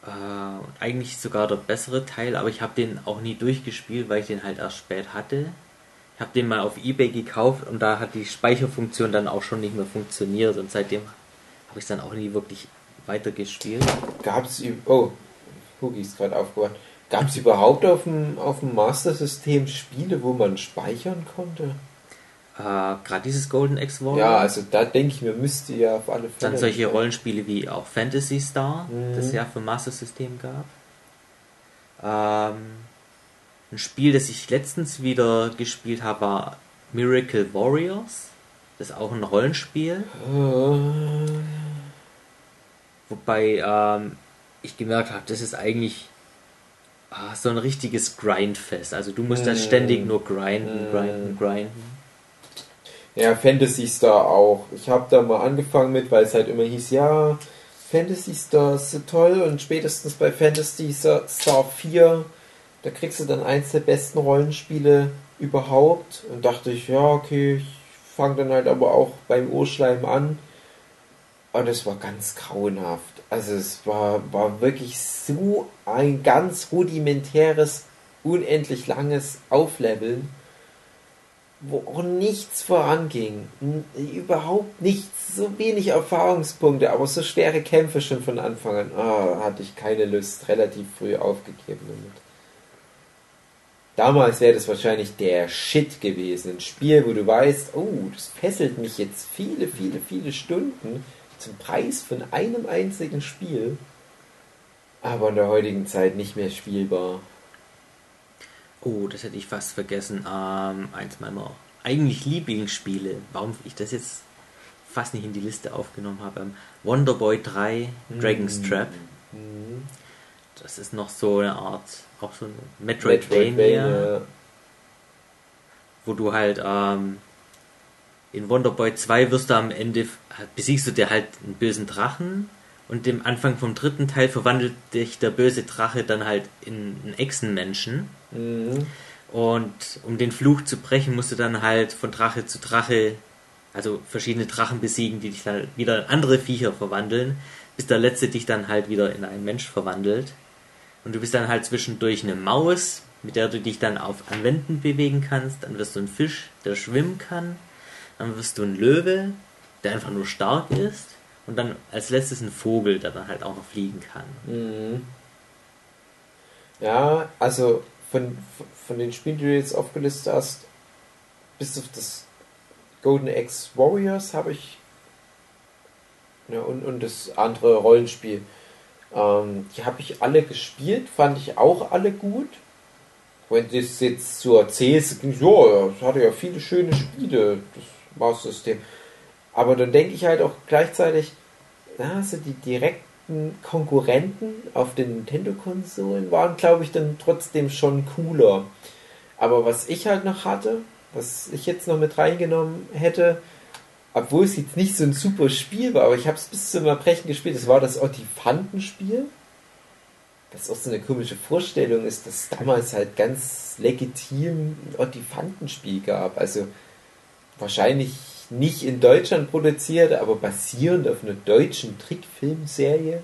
S2: Äh, eigentlich sogar der bessere Teil, aber ich habe den auch nie durchgespielt, weil ich den halt erst spät hatte. Ich habe den mal auf Ebay gekauft und da hat die Speicherfunktion dann auch schon nicht mehr funktioniert und seitdem habe ich es dann auch nie wirklich weitergespielt.
S3: Gab. Oh, Hugi ist gerade aufgewacht. Gab es überhaupt auf dem, auf dem Master-System Spiele, wo man speichern konnte?
S2: Äh, Gerade dieses Golden X Warrior.
S3: Ja, also da denke ich mir, müsste ja auf alle Fälle.
S2: Dann solche Rollenspiele wie auch Fantasy Star,
S3: Mhm.
S2: das es ja für Master System gab. Ähm, Ein Spiel, das ich letztens wieder gespielt habe, war Miracle Warriors. Das ist auch ein Rollenspiel.
S3: Äh,
S2: Wobei ähm, ich gemerkt habe, das ist eigentlich ah, so ein richtiges Grindfest. Also du musst da
S3: Mm.
S2: ständig nur grinden,
S3: Mm.
S2: grinden, grinden.
S3: Ja, Fantasy Star auch. Ich habe da mal angefangen mit, weil es halt immer hieß, ja, Fantasy Star ist so toll und spätestens bei Fantasy Star 4, da kriegst du dann eins der besten Rollenspiele überhaupt. Und dachte ich, ja, okay, ich fange dann halt aber auch beim Urschleim an. Und es war ganz grauenhaft. Also es war, war wirklich so ein ganz rudimentäres, unendlich langes Aufleveln wo auch nichts voranging. Überhaupt nichts. So wenig Erfahrungspunkte, aber so schwere Kämpfe schon von Anfang an. Ah, hatte ich keine Lust. Relativ früh aufgegeben damit. Damals wäre das wahrscheinlich der Shit gewesen. Ein Spiel, wo du weißt, oh, das fesselt mich jetzt viele, viele, viele Stunden zum Preis von einem einzigen Spiel. Aber in der heutigen Zeit nicht mehr spielbar.
S2: Oh, das hätte ich fast vergessen. Ähm, eins meiner eigentlich Lieblingsspiele. Warum ich das jetzt fast nicht in die Liste aufgenommen habe. Ähm, Wonderboy 3, Dragon's
S3: Mm.
S2: Trap.
S3: Mhm.
S2: Das ist noch so eine Art, auch so ein Metroidvania,
S3: Metroidvania.
S2: wo du halt ähm, in Wonderboy 2 wirst du am Ende, besiegst du dir halt einen bösen Drachen und im Anfang vom dritten Teil verwandelt dich der böse Drache dann halt in einen Echsenmenschen.
S3: Mhm.
S2: Und um den Fluch zu brechen, musst du dann halt von Drache zu Drache, also verschiedene Drachen besiegen, die dich dann wieder in andere Viecher verwandeln, bis der letzte dich dann halt wieder in einen Mensch verwandelt. Und du bist dann halt zwischendurch eine Maus, mit der du dich dann auf an Wänden bewegen kannst. Dann wirst du ein Fisch, der schwimmen kann. Dann wirst du ein Löwe, der einfach nur stark ist. Und dann als letztes ein Vogel, der dann halt auch noch fliegen kann.
S3: Mhm. Ja, also von, von den Spielen, die du jetzt aufgelistet hast, bis auf das Golden Axe Warriors habe ich ja, und, und das andere Rollenspiel. Ähm, die habe ich alle gespielt, fand ich auch alle gut. Wenn du das jetzt so erzählst, ja, es hatte ja viele schöne Spiele, das Maus-System. Aber dann denke ich halt auch gleichzeitig, na, also die direkten Konkurrenten auf den Nintendo-Konsolen waren, glaube ich, dann trotzdem schon cooler. Aber was ich halt noch hatte, was ich jetzt noch mit reingenommen hätte, obwohl es jetzt nicht so ein super Spiel war, aber ich habe es bis zum Erbrechen gespielt, das war das Ottifantenspiel. Was auch so eine komische Vorstellung ist, dass damals halt ganz legitim ein Ottifantenspiel gab. Also wahrscheinlich nicht in Deutschland produziert, aber basierend auf einer deutschen Trickfilmserie.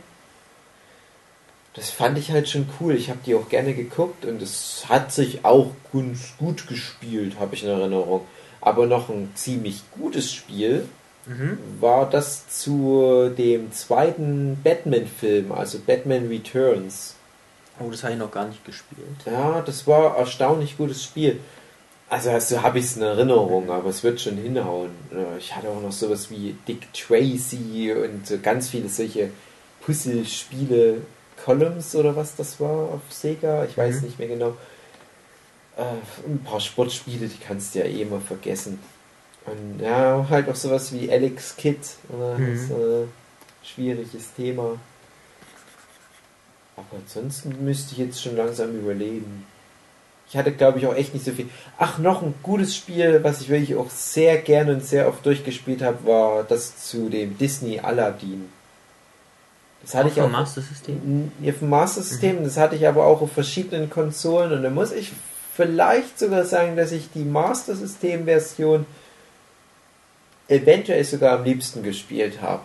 S3: Das fand ich halt schon cool. Ich habe die auch gerne geguckt und es hat sich auch ganz gut gespielt, habe ich in Erinnerung. Aber noch ein ziemlich gutes Spiel
S2: Mhm.
S3: war das zu dem zweiten Batman-Film, also Batman Returns.
S2: Oh, das habe ich noch gar nicht gespielt.
S3: Ja, das war ein erstaunlich gutes Spiel. Also, also habe ich es in Erinnerung, aber es wird schon hinhauen. Ich hatte auch noch sowas wie Dick Tracy und ganz viele solche Puzzlespiele, Columns oder was das war auf Sega, ich weiß
S2: Mhm.
S3: nicht mehr genau. Äh, ein paar Sportspiele, die kannst du ja eh immer vergessen. Und ja, halt auch sowas wie Alex Kidd, oder?
S2: Mhm.
S3: Das ist ein schwieriges Thema. Aber ansonsten müsste ich jetzt schon langsam überlegen. Ich hatte, glaube ich, auch echt nicht so viel. Ach, noch ein gutes Spiel, was ich wirklich auch sehr gerne und sehr oft durchgespielt habe, war das zu dem Disney Aladdin. Das hatte ich
S2: Vom
S3: auch.
S2: Master System?
S3: Ja, vom Master System. Das hatte ich aber auch auf verschiedenen Konsolen. Und da muss ich vielleicht sogar sagen, dass ich die Master System Version eventuell sogar am liebsten gespielt habe.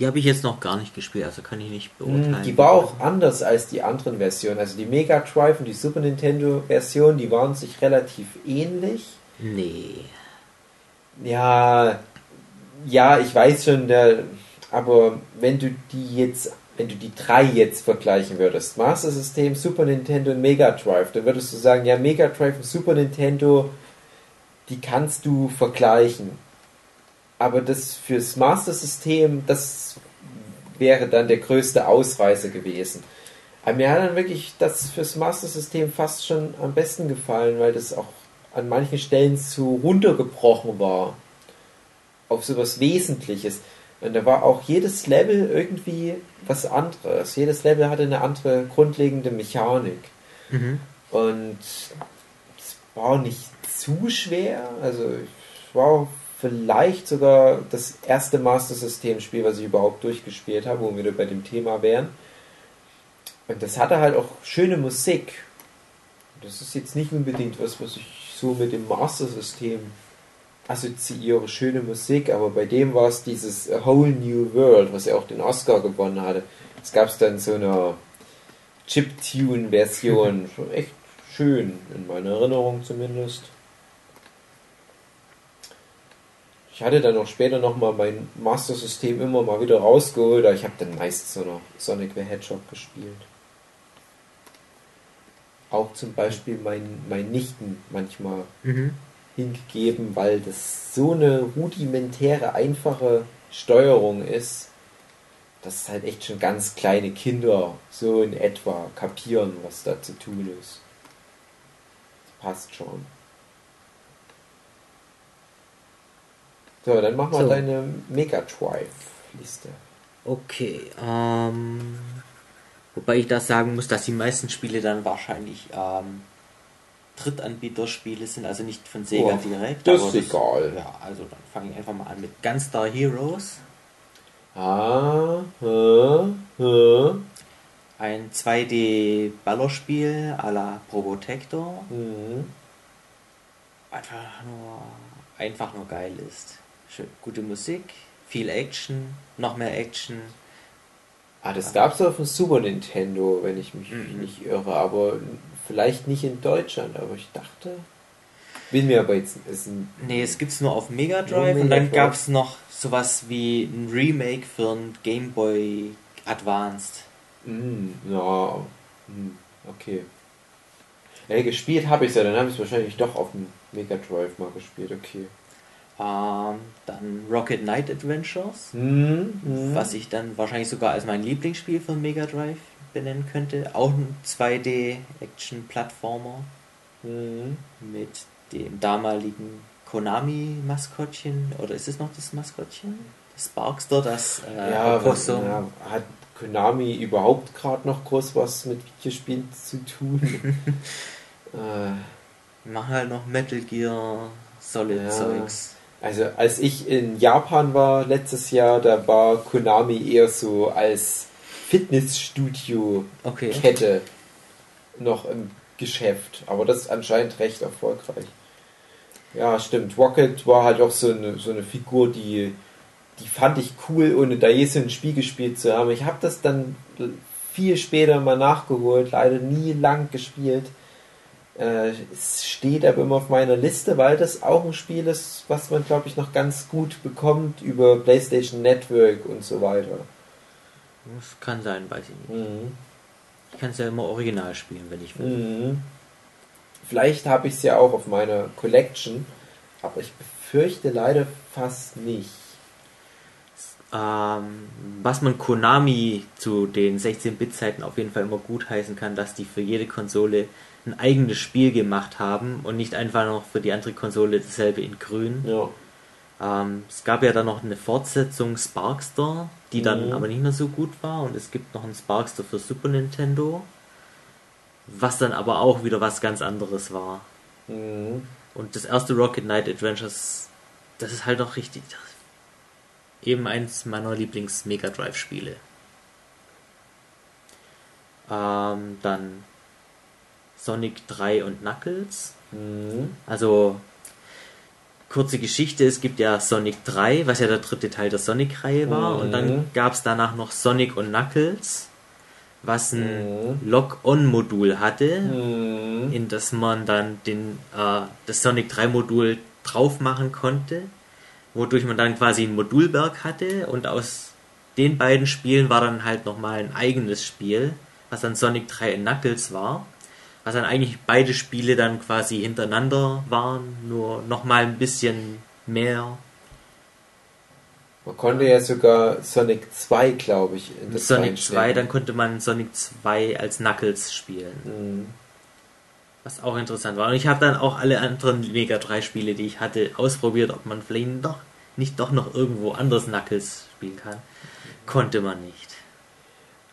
S2: Die habe ich jetzt noch gar nicht gespielt, also kann ich nicht beurteilen.
S3: Mm, Die war auch anders als die anderen Versionen. Also die Mega Drive und die Super Nintendo Version, die waren sich relativ ähnlich.
S2: Nee.
S3: Ja, ja, ich weiß schon, der, aber wenn du die jetzt, wenn du die drei jetzt vergleichen würdest, Master System, Super Nintendo und Mega Drive, dann würdest du sagen, ja, Mega Drive und Super Nintendo, die kannst du vergleichen. Aber das fürs Master System, das wäre dann der größte Ausreißer gewesen. Aber mir hat dann wirklich das fürs Master System fast schon am besten gefallen, weil das auch an manchen Stellen zu runtergebrochen war. Auf sowas Wesentliches. Und da war auch jedes Level irgendwie was anderes. Jedes Level hatte eine andere grundlegende Mechanik.
S2: Mhm.
S3: Und es war nicht zu schwer. Also es war vielleicht sogar das erste Master System Spiel, was ich überhaupt durchgespielt habe, wo wir wieder bei dem Thema wären. Und das hatte halt auch schöne Musik. Das ist jetzt nicht unbedingt was, was ich so mit dem Master System assoziiere, schöne Musik, aber bei dem war es dieses A Whole New World, was ja auch den Oscar gewonnen hatte. Das gab es dann so einer Chiptune-Version. Schon echt schön, in meiner Erinnerung zumindest. Ich hatte dann auch später nochmal mein Master-System immer mal wieder rausgeholt, aber ich habe dann meist so noch Sonic the Hedgehog gespielt. Auch zum Beispiel mein, mein Nichten manchmal
S2: Mhm.
S3: hingegeben, weil das so eine rudimentäre, einfache Steuerung ist, dass halt echt schon ganz kleine Kinder so in etwa kapieren, was da zu tun ist. Das passt schon. So, dann mach mal
S2: So.
S3: deine Mega Drive-Liste.
S2: Okay, ähm, wobei ich da sagen muss, dass die meisten Spiele dann wahrscheinlich ähm, Drittanbieterspiele sind, also nicht von Sega
S3: Oh,
S2: direkt.
S3: das ist egal.
S2: Ja, also dann fange ich einfach mal an mit Gunstar Heroes,
S3: Ah, hä, hä,
S2: ein 2D-Ballerspiel à la Probotector,
S3: hm.
S2: einfach nur, einfach nur geil ist. Gute Musik, viel Action, noch mehr Action.
S3: Ah, das gab's auf dem Super Nintendo, wenn ich mich
S2: Mhm.
S3: nicht irre, aber vielleicht nicht in Deutschland, aber ich dachte. Bin mir aber jetzt. Ist ein,
S2: Nee, es gibt's nur auf Mega Drive und dann
S3: Drive.
S2: gab's noch sowas wie ein Remake für ein Game Boy Advanced.
S3: Mm, ja, hm, okay. Ja, gespielt habe ich ja, dann habe ich es wahrscheinlich doch auf dem Mega Drive mal gespielt, okay.
S2: Ähm, dann Rocket Knight Adventures,
S3: Hm, hm.
S2: was ich dann wahrscheinlich sogar als mein Lieblingsspiel von Mega Drive benennen könnte. Auch ein 2D-Action-Plattformer
S3: Hm.
S2: mit dem damaligen Konami-Maskottchen. Oder ist es noch das Maskottchen? Das Sparkster, das äh,
S3: Ja,
S2: Opossum.
S3: ja, hat Konami überhaupt gerade noch groß was mit Videospielen zu tun? äh,
S2: Wir machen halt noch Metal Gear Solid
S3: Ja.
S2: Zeugs.
S3: Also als ich in Japan war letztes Jahr, da war Konami eher so als Fitnessstudio-Kette
S2: Okay.
S3: noch im Geschäft. Aber das ist anscheinend recht erfolgreich. Ja, stimmt. Rocket war halt auch so eine, so eine Figur, die, die fand ich cool, ohne da je so ein Spiel gespielt zu haben. Ich habe das dann viel später mal nachgeholt, leider nie lang gespielt. Äh, es steht aber immer auf meiner Liste, weil das auch ein Spiel ist, was man, glaube ich, noch ganz gut bekommt über PlayStation Network und so weiter.
S2: Das kann sein, weiß ich nicht.
S3: Mhm.
S2: Ich kann es ja immer original spielen, wenn ich will.
S3: Mhm. Vielleicht habe ich es ja auch auf meiner Collection, aber ich befürchte leider fast nicht.
S2: Ähm, was man Konami zu den 16-Bit-Zeiten auf jeden Fall immer gut heißen kann, dass die für jede Konsole ein eigenes Spiel gemacht haben und nicht einfach noch für die andere Konsole dasselbe in grün.
S3: Ja.
S2: Ähm, es gab ja dann noch eine Fortsetzung Sparkster, die dann
S3: Mhm.
S2: aber nicht mehr so gut war und es gibt noch einen Sparkster für Super Nintendo, was dann aber auch wieder was ganz anderes war.
S3: Mhm.
S2: Und das erste Rocket Knight Adventures, das ist halt auch richtig. Eben eins meiner Lieblings-Mega Drive-Spiele. Ähm, dann Sonic 3 und Knuckles.
S3: Mhm.
S2: Also, kurze Geschichte: Es gibt ja Sonic 3, was ja der dritte Teil der Sonic-Reihe war.
S3: Mhm.
S2: Und dann gab es danach noch Sonic und Knuckles, was ein
S3: Mhm.
S2: Lock-On-Modul hatte
S3: Mhm.
S2: in das man dann den, äh, das Sonic 3 Modul drauf machen konnte, wodurch man dann quasi ein Modulberg hatte und aus den beiden Spielen war dann halt nochmal ein eigenes Spiel, was dann Sonic 3 in Knuckles war, was dann eigentlich beide Spiele dann quasi hintereinander waren, nur nochmal ein bisschen mehr
S3: Man konnte ja sogar Sonic 2, glaube ich, in
S2: Mit Sonic 2, dann konnte man Sonic 2 als Knuckles spielen.
S3: Mhm.
S2: Was auch interessant war. Und ich habe dann auch alle anderen Mega 3 Spiele, die ich hatte, ausprobiert, ob man vielleicht doch nicht doch noch irgendwo anders Knuckles spielen kann. Konnte man nicht.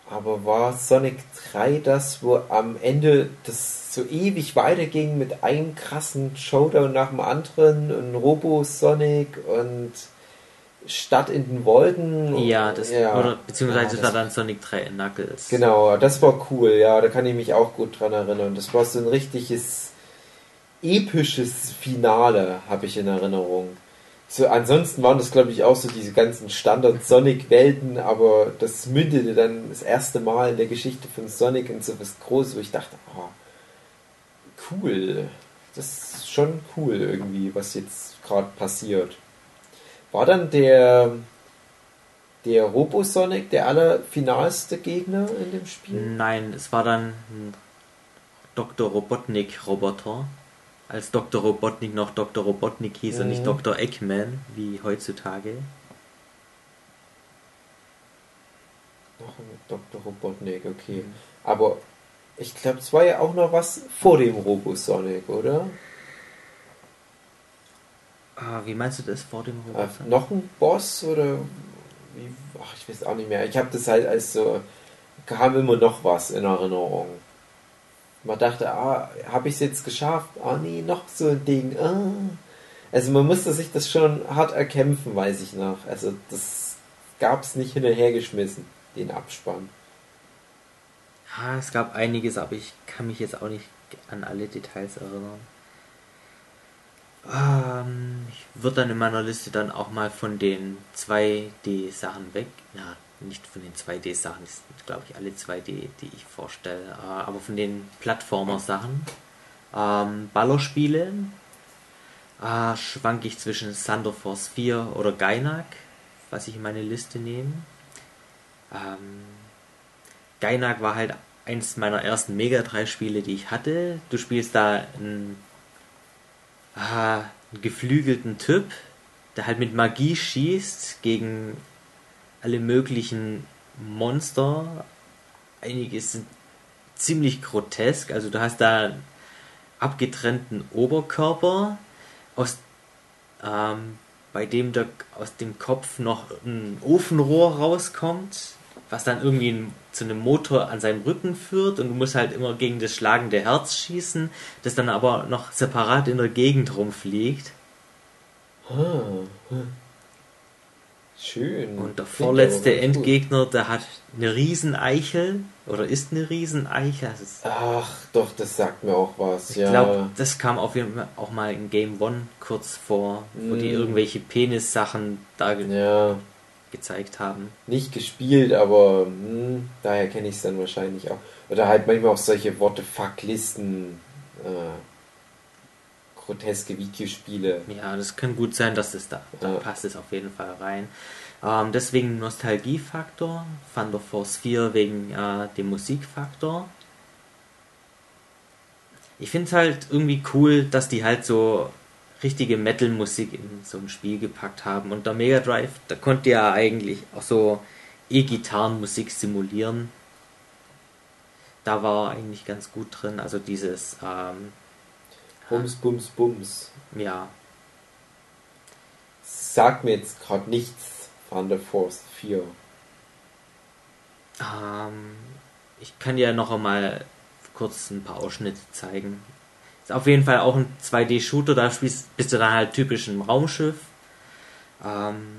S3: Aber war Sonic 3 das, wo am Ende das so ewig weiterging mit einem krassen Showdown nach dem anderen und Robo Sonic und Stadt in den Wolken?
S2: Ja, das
S3: ja.
S2: oder beziehungsweise
S3: Ja,
S2: das war dann Sonic 3 Knuckles.
S3: Genau, das war cool, ja, da kann ich mich auch gut dran erinnern. Das war so ein richtiges episches Finale, habe ich in Erinnerung. So, ansonsten waren das, glaube ich, auch so diese ganzen Standard-Sonic-Welten, aber das mündete dann das erste Mal in der Geschichte von Sonic in so was Großes, wo ich dachte, oh, cool. Das ist schon cool irgendwie, was jetzt gerade passiert. War dann der der Robo-Sonic der allerfinalste Gegner in dem Spiel?
S2: Nein, es war dann Dr. Robotnik-Roboter. Als Dr. Robotnik noch Dr. Robotnik hieß und
S3: Mhm.
S2: nicht Dr. Eggman, wie heutzutage.
S3: Noch ein Dr. Robotnik, okay. Aber ich glaube, es war ja auch noch was vor dem Robo-Sonic, oder?
S2: Ah, wie meinst du das vor dem
S3: Äh,
S2: Roboter?
S3: noch ein Boss oder wie? Ach, ich weiß auch nicht mehr. Ich habe das halt als so kam immer noch was in Erinnerung. Man dachte, ah, habe ich es jetzt geschafft? Ah, nee, noch so ein Ding. Ah. Also man musste sich das schon hart erkämpfen, weiß ich noch. Also das gab es nicht hin und her geschmissen, den Abspann.
S2: Ja, es gab einiges, aber ich kann mich jetzt auch nicht an alle Details erinnern. Ähm, ich würde dann in meiner Liste dann auch mal von den 2D-Sachen weg. Ja, nicht von den 2D-Sachen, das sind glaube ich alle 2D, die ich vorstelle, äh, aber von den Plattformer-Sachen. Ähm, Ballerspiele äh, schwanke ich zwischen Thunder Force 4 oder Gainak, was ich in meine Liste nehme. Ähm, Gainak war halt eins meiner ersten Mega 3 Spiele, die ich hatte. Du spielst da einen, ah, einen geflügelten Typ, der halt mit Magie schießt gegen alle möglichen Monster. Einige sind ziemlich grotesk. Also du hast da einen abgetrennten Oberkörper, aus, ähm, bei dem der, aus dem Kopf noch ein Ofenrohr rauskommt, was dann irgendwie zu einem Motor an seinem Rücken führt und du musst halt immer gegen das schlagende Herz schießen, das dann aber noch separat in der Gegend rumfliegt.
S3: Ah. Schön.
S2: Und der vorletzte
S3: gut.
S2: Endgegner, der hat eine Rieseneichel oder ist eine Rieseneichel. Es-
S3: Ach, doch, das sagt mir auch was.
S2: ich
S3: ja.
S2: glaube, das kam auf jeden Fall auch mal in Game One kurz vor, wo die
S3: Mm.
S2: irgendwelche Penis-Sachen da
S3: ja,
S2: gezeigt haben.
S3: nicht gespielt, aber hm, daher kenne ich es dann wahrscheinlich auch. Oder halt manchmal auch solche Worte Fuck-Listen, äh, groteske Videospiele.
S2: Ja, das kann gut sein, dass das da, da
S3: Ja.
S2: passt es auf jeden Fall rein. Ähm, deswegen Nostalgiefaktor, Thunder Force 4 wegen äh, dem Musikfaktor. Ich finde es halt irgendwie cool, dass die halt so richtige Metal-Musik in so ein Spiel gepackt haben. Und der Mega Drive, da konnte ja eigentlich auch so E-Gitarrenmusik simulieren. Da war eigentlich ganz gut drin. Also dieses, ähm,
S3: Bums, Bums, Bums.
S2: ja,
S3: Sagt mir jetzt gerade nichts, Thunder Force 4.
S2: Ähm, ich kann dir noch einmal kurz ein paar Ausschnitte zeigen. Ist auf jeden Fall auch ein 2D-Shooter, da spielst, bist du dann halt typisch im Raumschiff. Ähm,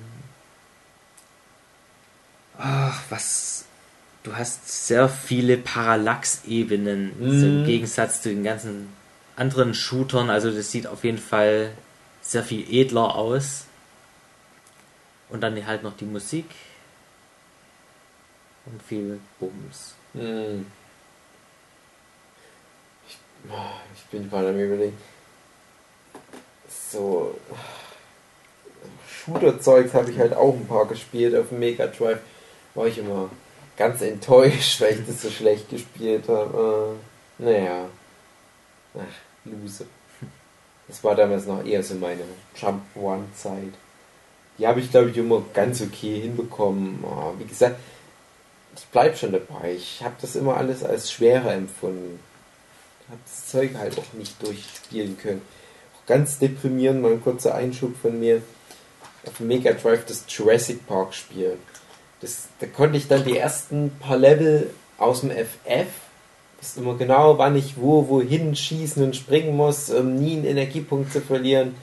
S2: ach, was. Du hast sehr viele Parallax-Ebenen so im Gegensatz zu den ganzen anderen Shootern. Also, das sieht auf jeden Fall sehr viel edler aus. Und dann halt noch die Musik. Und viel Bums.
S3: Hm. Ich, ich bin gerade am überlegen. So. Shooter-Zeugs habe ich halt auch ein paar gespielt auf dem Mega Drive. War ich immer ganz enttäuscht, weil ich das so schlecht gespielt habe. Äh, naja. Ach, Lose. Das war damals noch eher so meine Jump One-Zeit. die habe ich glaube ich immer ganz okay hinbekommen. Oh, wie gesagt, ich bleibe schon dabei. Ich habe das immer alles als schwerer empfunden. Habe das Zeug halt auch nicht durchspielen können. Auch ganz deprimierend, mal ein kurzer Einschub von mir. Auf Mega Drive das Jurassic Park Spiel. Da konnte ich dann die ersten paar Level aus dem FF wusste immer genau, wann ich wo, wohin schießen und springen muss, um nie einen Energiepunkt zu verlieren.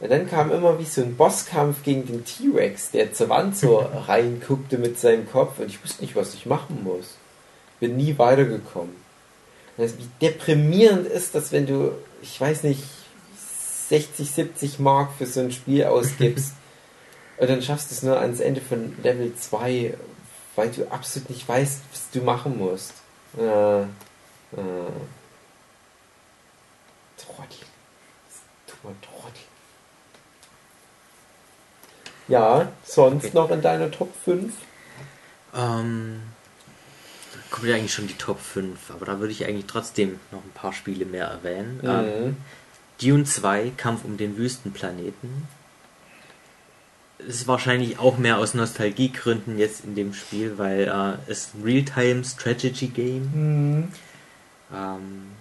S3: Und dann kam immer wie so ein Bosskampf gegen den T-Rex, der zur Wand so reinguckte mit seinem Kopf und ich wusste nicht, was ich machen muss. Bin nie weitergekommen. Also wie deprimierend ist das, wenn du, ich weiß nicht, 60, 70 Mark für so ein Spiel ausgibst und dann schaffst du es nur ans Ende von Level 2, weil du absolut nicht weißt, was du machen musst. Äh, äh. Trottel. Dummer Trottel. Ja, sonst
S2: Okay.
S3: noch in deiner Top 5?
S2: Ähm, da kommt ja eigentlich schon die Top 5, aber da würde ich eigentlich trotzdem noch ein paar Spiele mehr erwähnen. Ähm,
S3: Mhm.
S2: Dune 2, Kampf um den Wüstenplaneten. Ist wahrscheinlich auch mehr aus Nostalgiegründen jetzt in dem Spiel, weil äh, es ein Realtime Strategy Game,
S3: Mhm.
S2: Ähm,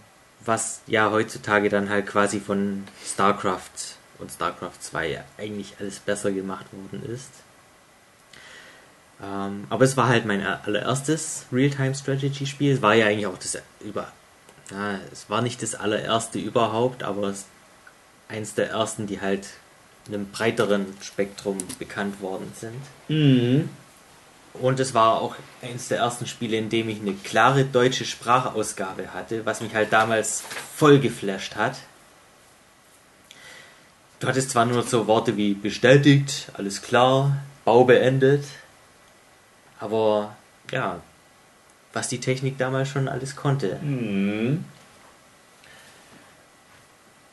S2: was ja heutzutage dann halt quasi von StarCraft und StarCraft 2 eigentlich alles besser gemacht worden ist. Ähm, aber es war halt mein allererstes Realtime Strategy Spiel. Es war ja eigentlich auch das über. Ja, es war nicht das allererste überhaupt, aber es eins der ersten, die halt in einem breiteren Spektrum bekannt worden sind.
S3: Mhm.
S2: Und es war auch eines der ersten Spiele, in dem ich eine klare deutsche Sprachausgabe hatte, was mich halt damals voll geflasht hat. Du hattest zwar nur so Worte wie bestätigt, alles klar, Bau beendet, aber ja, was die Technik damals schon alles konnte.
S3: Mhm.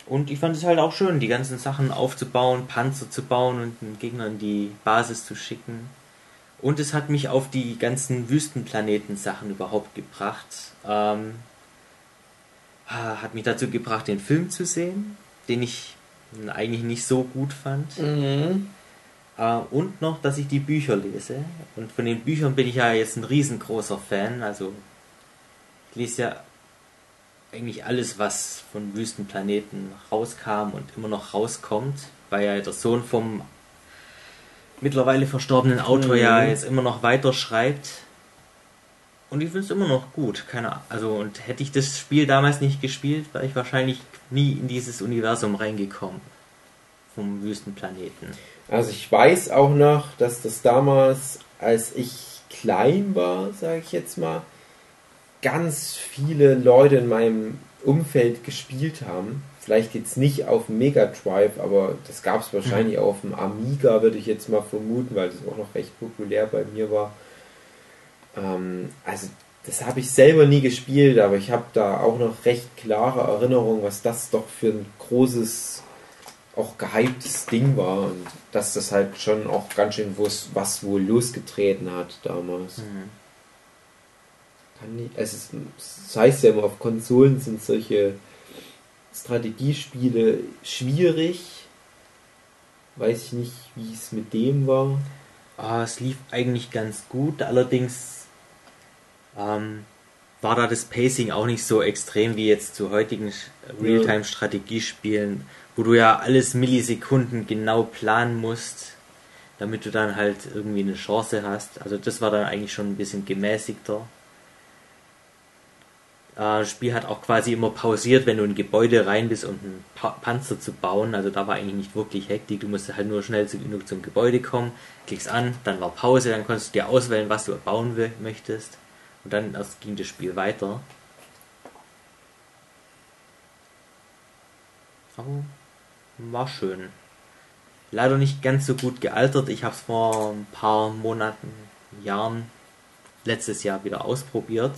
S2: Und ich fand es halt auch schön, die ganzen Sachen aufzubauen, Panzer zu bauen und den Gegnern die Basis zu schicken. Und es hat mich auf die ganzen Wüstenplaneten-Sachen überhaupt gebracht. Ähm, ah, hat mich dazu gebracht, den Film zu sehen, den ich eigentlich nicht so gut fand.
S3: Mhm.
S2: Äh, und noch, dass ich die Bücher lese. Und von den Büchern bin ich ja jetzt ein riesengroßer Fan. Also ich lese ja eigentlich alles, was von Wüstenplaneten rauskam und immer noch rauskommt, weil ja der Sohn vom mittlerweile verstorbenen Autor
S3: Mhm.
S2: ja jetzt immer noch weiter schreibt. Und ich finde es immer noch gut. Keine Ahnung. Also, und hätte ich das Spiel damals nicht gespielt, wäre ich wahrscheinlich nie in dieses Universum reingekommen. Vom Wüstenplaneten.
S3: Also ich weiß auch noch, dass das damals, als ich klein war, sage ich jetzt mal, ganz viele Leute in meinem Umfeld gespielt haben. Vielleicht jetzt nicht auf dem Mega Drive, aber das gab es wahrscheinlich auf dem Amiga, würde ich jetzt mal vermuten, weil das auch noch recht populär bei mir war. Ähm, also das habe ich selber nie gespielt, aber ich habe da auch noch recht klare Erinnerungen, was das doch für ein großes, auch gehyptes Ding war und dass das halt schon auch ganz schön was, was wohl losgetreten hat damals.
S2: Mhm.
S3: Kann nicht, es ist, das heißt ja immer, auf Konsolen sind solche Strategiespiele schwierig. Weiß ich nicht, wie es mit dem war.
S2: Ah, es lief eigentlich ganz gut, allerdings ähm, war da das Pacing auch nicht so extrem wie jetzt zu heutigen Realtime-Strategiespielen, wo du ja alles Millisekunden genau planen musst, damit du dann halt irgendwie eine Chance hast. Also das war dann eigentlich schon ein bisschen gemäßigter. Äh, Das Spiel hat auch quasi immer pausiert, wenn du in ein Gebäude rein bist, um einen pa Panzer zu bauen. Also da war eigentlich nicht wirklich Hektik. Du musst halt nur schnell genug zum Gebäude kommen, klickst an, dann war Pause, dann konntest du dir auswählen, was du bauen möchtest. Und dann erst ging das Spiel weiter. Aber war schön. Leider nicht ganz so gut gealtert. Ich habe es vor ein paar Monaten, Jahren, letztes Jahr wieder ausprobiert.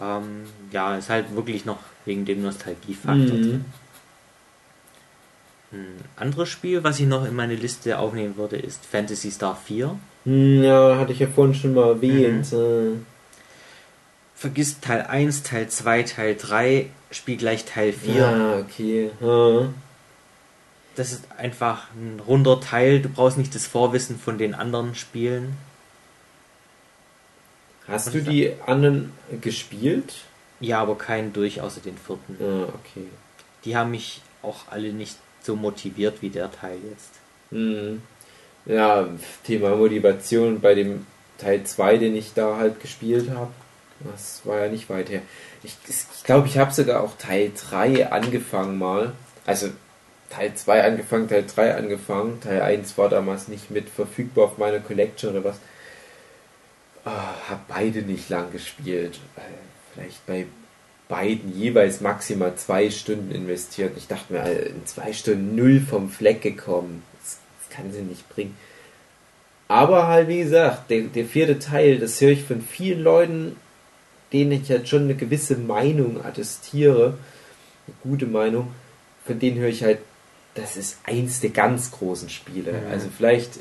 S2: Ähm, ja, ist halt wirklich noch wegen dem Nostalgiefaktor
S3: Mhm.
S2: drin. Ein anderes Spiel, was ich noch in meine Liste aufnehmen würde, ist Fantasy Star 4.
S3: Hm, ja, hatte ich ja vorhin schon mal erwähnt. Äh,
S2: Vergiss Teil 1, Teil 2, Teil 3, Spiel gleich Teil 4.
S3: Ja, okay. Ja.
S2: das ist einfach ein runder Teil. Du brauchst nicht das Vorwissen von den anderen Spielen.
S3: Hast du die anderen gespielt?
S2: Ja, aber keinen durch, außer den vierten.
S3: Ah, okay.
S2: Die haben mich auch alle nicht so motiviert wie der Teil jetzt.
S3: Mhm. Ja, Thema Motivation bei dem Teil 2, den ich da halt gespielt habe. Das war ja nicht weit her. Ich glaube, ich, glaub, ich habe sogar auch Teil 3 angefangen mal. Also Teil 2 angefangen, Teil 3 angefangen. Teil 1 war damals nicht mit verfügbar auf meiner Collection oder was. Ah, habe beide nicht lang gespielt. Äh, Vielleicht bei beiden jeweils maximal zwei Stunden investiert. Ich dachte mir, Alter, in zwei Stunden null vom Fleck gekommen. Das, das kann sie nicht bringen. Aber halt, wie gesagt, der, der vierte Teil, das höre ich von vielen Leuten, denen ich halt schon eine gewisse Meinung attestiere, eine gute Meinung, von denen höre ich halt, das ist eins der ganz großen Spiele.
S2: Mhm.
S3: Also vielleicht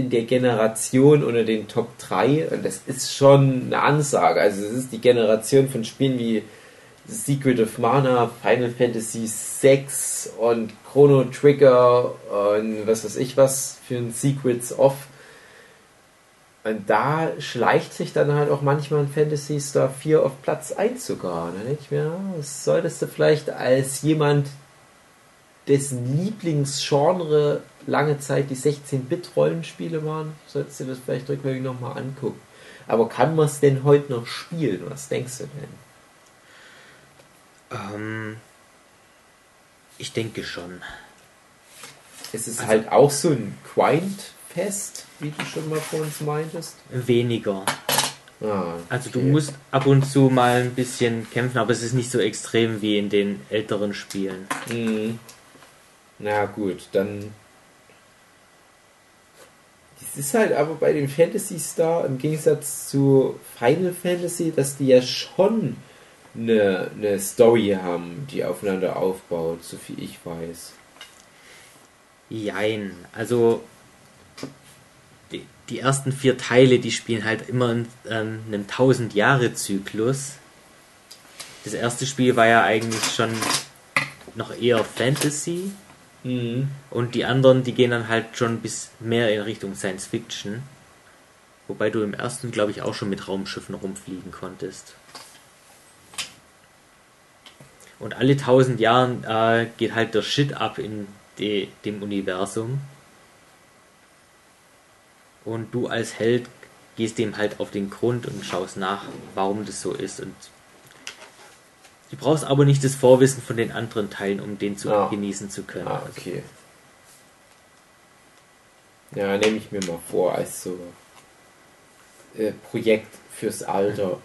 S3: in der Generation unter den Top 3 und das ist schon eine Ansage. Also es ist die Generation von Spielen wie Secret of Mana, Final Fantasy VI und Chrono Trigger und was weiß ich was für ein Secrets of. Und da schleicht sich dann halt auch manchmal ein Fantasy Star 4 auf Platz 1 sogar. Dann denke ich mir, das solltest du vielleicht als jemand, dessen Lieblingsgenre lange Zeit die 16-Bit-Rollenspiele waren, solltest du das vielleicht rückwärts nochmal angucken. Aber kann man es denn heute noch spielen? Was denkst du denn?
S2: Ähm, ich denke schon.
S3: Ist es
S2: Also-
S3: halt auch so ein Grind-Fest, wie du schon mal vor uns meintest?
S2: Weniger.
S3: Ah,
S2: Also du
S3: okay.
S2: musst ab und zu mal ein bisschen kämpfen, aber es ist nicht so extrem wie in den älteren Spielen.
S3: Mhm. Na gut, dann. Das ist halt aber bei den Fantasy Star im Gegensatz zu Final Fantasy, dass die ja schon eine, eine Story haben, die aufeinander aufbaut, so viel ich weiß.
S2: Jein. Also die, die ersten vier Teile, die spielen halt immer in ähm, einem 1000 Jahre Zyklus. Das erste Spiel war ja eigentlich schon noch eher Fantasy
S3: Mhm.
S2: und die anderen, die gehen dann halt schon bis mehr in Richtung Science Fiction. Wobei du im ersten, glaube ich, auch schon mit Raumschiffen rumfliegen konntest. Und alle tausend Jahren äh, geht halt der Shit ab in de, dem Universum. Und du als Held gehst dem halt auf den Grund und schaust nach, warum das so ist. Und du brauchst aber nicht das Vorwissen von den anderen Teilen, um den zu
S3: Ah.
S2: genießen zu können.
S3: Ah, okay. Ja, nehme ich mir mal vor, als so äh, Projekt fürs Alter.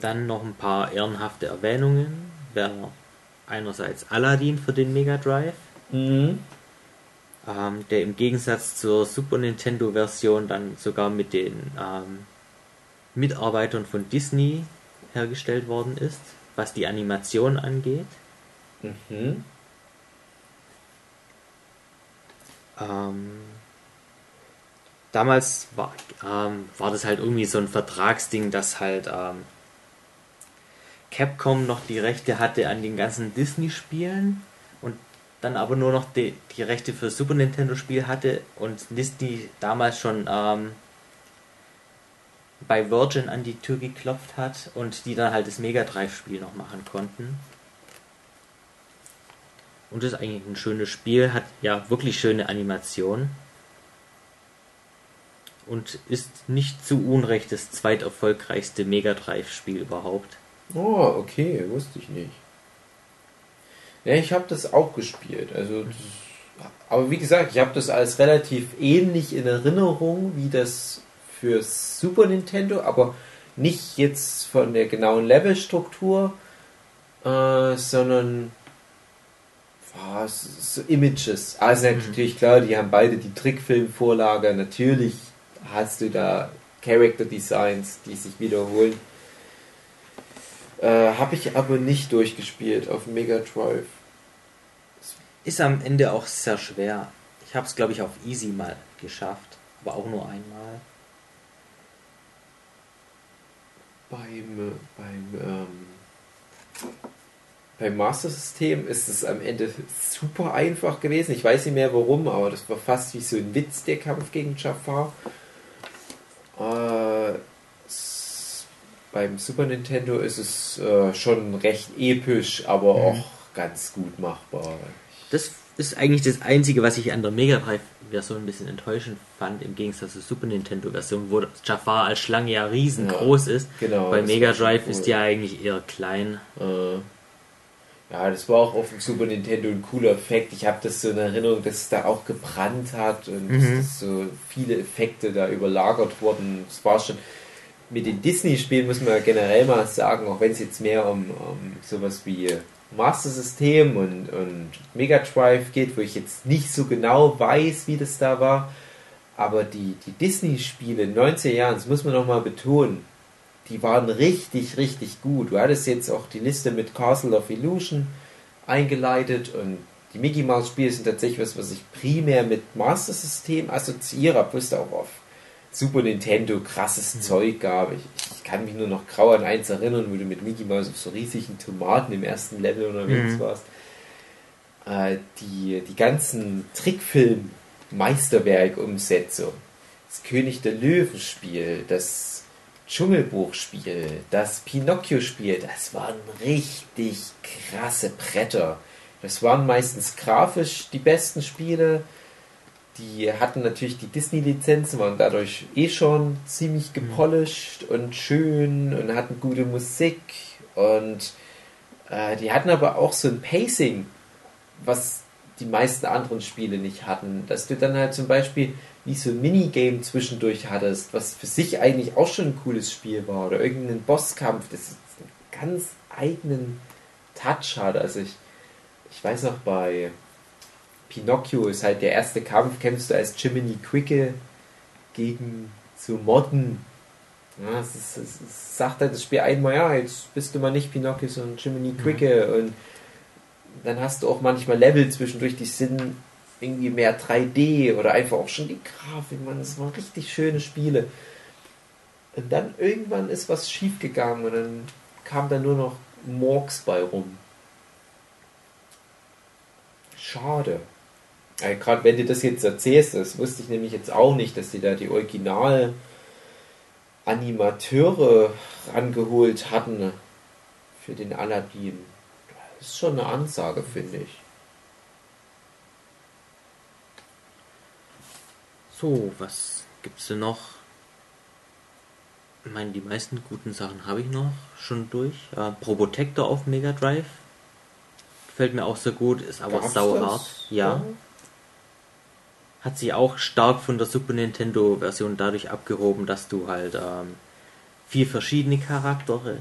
S2: Dann noch ein paar ehrenhafte Erwähnungen. Wäre einerseits Aladdin für den Mega Drive,
S3: Mhm.
S2: ähm, der im Gegensatz zur Super Nintendo Version dann sogar mit den ähm, Mitarbeitern von Disney hergestellt worden ist, was die Animation angeht.
S3: Mhm.
S2: Ähm, damals war, ähm, war das halt irgendwie so ein Vertragsding, dass halt ähm, Capcom noch die Rechte hatte an den ganzen Disney-Spielen und dann aber nur noch die, die Rechte für Super Nintendo-Spiel hatte und Disney damals schon ähm, bei Virgin an die Tür geklopft hat und die dann halt das Mega Drive-Spiel noch machen konnten. Und das ist eigentlich ein schönes Spiel, hat ja wirklich schöne Animation. Und ist nicht zu Unrecht das zweiterfolgreichste Mega Drive-Spiel überhaupt.
S3: Oh, okay, wusste ich nicht. Ja, ich habe das auch gespielt. Also, das, aber wie gesagt, ich habe das als relativ ähnlich in Erinnerung wie das für Super Nintendo, aber nicht jetzt von der genauen Levelstruktur, äh, sondern ist so Images. Also natürlich klar, die haben beide die Trickfilmvorlage. Natürlich hast du da Character Designs, die sich wiederholen. Äh, habe ich aber nicht durchgespielt auf Mega Drive.
S2: Ist am Ende auch sehr schwer. Ich habe es, glaube ich, auf Easy mal geschafft, aber auch nur einmal.
S3: Beim, äh, beim, ähm, beim Master System ist es am Ende super einfach gewesen. Ich weiß nicht mehr warum, aber das war fast wie so ein Witz, der Kampf gegen Jafar. Äh, beim Super Nintendo ist es äh, schon recht episch, aber auch ganz gut machbar.
S2: Das ist eigentlich das Einzige, was ich an der Mega Drive-Version ein bisschen enttäuschend fand, im Gegensatz zur Super Nintendo-Version, wo Jafar als Schlange ja riesengroß ist.
S3: Genau.
S2: Bei Mega Drive
S3: cool.
S2: ist die ja eigentlich eher klein.
S3: Äh, ja, das war auch auf dem Super Nintendo ein cooler Effekt. Ich habe das so in Erinnerung, dass es da auch gebrannt hat und
S2: Mhm.
S3: dass so viele Effekte da überlagert wurden. Das war schon. Mit den Disney-Spielen muss man ja generell mal sagen, auch wenn es jetzt mehr um, um sowas wie Master System und, und Mega Drive geht, wo ich jetzt nicht so genau weiß, wie das da war. Aber die, die Disney-Spiele in den 90er Jahren, das muss man nochmal betonen, die waren richtig, richtig gut. Du hattest jetzt auch die Liste mit Castle of Illusion eingeleitet und die Mickey Mouse Spiele sind tatsächlich was, was ich primär mit Master System assoziiere, obwohl es da auch auf Super Nintendo krasses Zeug gab. Ich, ich kann mich nur noch grau an eins erinnern, wo du mit Mickey Mouse auf so riesigen Tomaten im ersten Level unterwegs
S2: Mhm.
S3: warst. Äh, die, die ganzen Trickfilm-Meisterwerk-Umsetzung, das König der Löwen-Spiel, das Dschungelbuch-Spiel, das Pinocchio-Spiel, das waren richtig krasse Bretter. Das waren meistens grafisch die besten Spiele. Die hatten natürlich die Disney-Lizenzen, waren dadurch eh schon ziemlich gepolished und schön und hatten gute Musik. Und äh, die hatten aber auch so ein Pacing, was die meisten anderen Spiele nicht hatten. Dass du dann halt zum Beispiel wie so ein Minigame zwischendurch hattest, was für sich eigentlich auch schon ein cooles Spiel war. Oder irgendeinen Bosskampf, das einen ganz eigenen Touch hat. Also ich, ich weiß noch bei Pinocchio ist halt der erste Kampf, kämpfst du als Jiminy Quicke gegen so Motten. Ja, es, ist, es sagt halt das Spiel einmal, ja, jetzt bist du mal nicht Pinocchio, sondern Jiminy Quicke. Und dann hast du auch manchmal Level zwischendurch, die sind irgendwie mehr 3D oder einfach auch schon die Grafik, man, das waren richtig schöne Spiele. Und dann irgendwann ist was schief gegangen und dann kam da nur noch Morgs bei rum. Schade. Äh, Gerade wenn du das jetzt erzählst, das wusste ich nämlich jetzt auch nicht, dass die da die Original Animateure rangeholt hatten für den Aladdin. Das ist schon eine Ansage, finde ich.
S2: So, was gibt's denn noch? Ich meine, die meisten guten Sachen habe ich noch schon durch. Äh, Probotector auf Mega Drive. Gefällt mir auch sehr gut, ist aber sauhart.
S3: das?
S2: Ja. Hat sich auch stark von der Super Nintendo Version dadurch abgehoben, dass du halt ähm, vier verschiedene Charaktere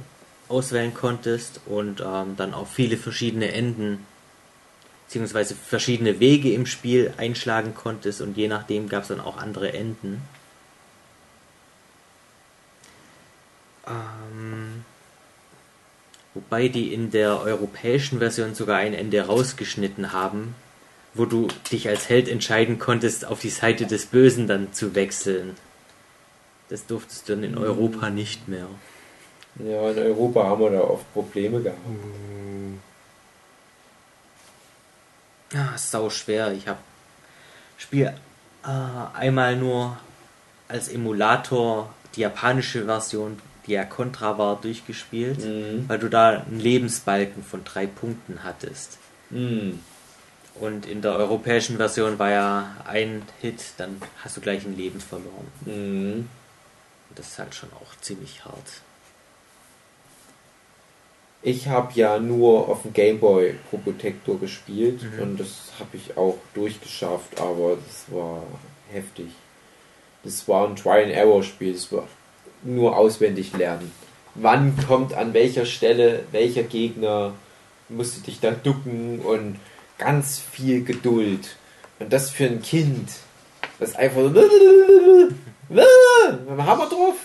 S2: auswählen konntest und ähm, dann auch viele verschiedene Enden beziehungsweise verschiedene Wege im Spiel einschlagen konntest und je nachdem gab es dann auch andere Enden. Ähm, wobei die in der europäischen Version sogar ein Ende rausgeschnitten haben, wo du dich als Held entscheiden konntest, auf die Seite des Bösen dann zu wechseln. Das durftest du dann in Europa nicht mehr.
S3: Ja, in Europa haben wir da oft Probleme gehabt.
S2: Ja, ist sau schwer. Ich habe Spiel äh, einmal nur als Emulator die japanische Version, die ja Contra war, durchgespielt,
S3: Mhm.
S2: weil du da einen Lebensbalken von drei Punkten hattest.
S3: Mhm.
S2: Und in der europäischen Version war ja ein Hit, dann hast du gleich ein Leben verloren.
S3: Mhm.
S2: Das ist halt schon auch ziemlich hart.
S3: Ich habe ja nur auf dem Gameboy Probotector gespielt
S2: Mhm.
S3: und das habe ich auch durchgeschafft, aber das war heftig. Das war ein Try-and-Error-Spiel, das war nur auswendig lernen. Wann kommt an welcher Stelle welcher Gegner, musst du dich da ducken und ganz viel Geduld. Und das für ein Kind, das einfach so Hammer drauf.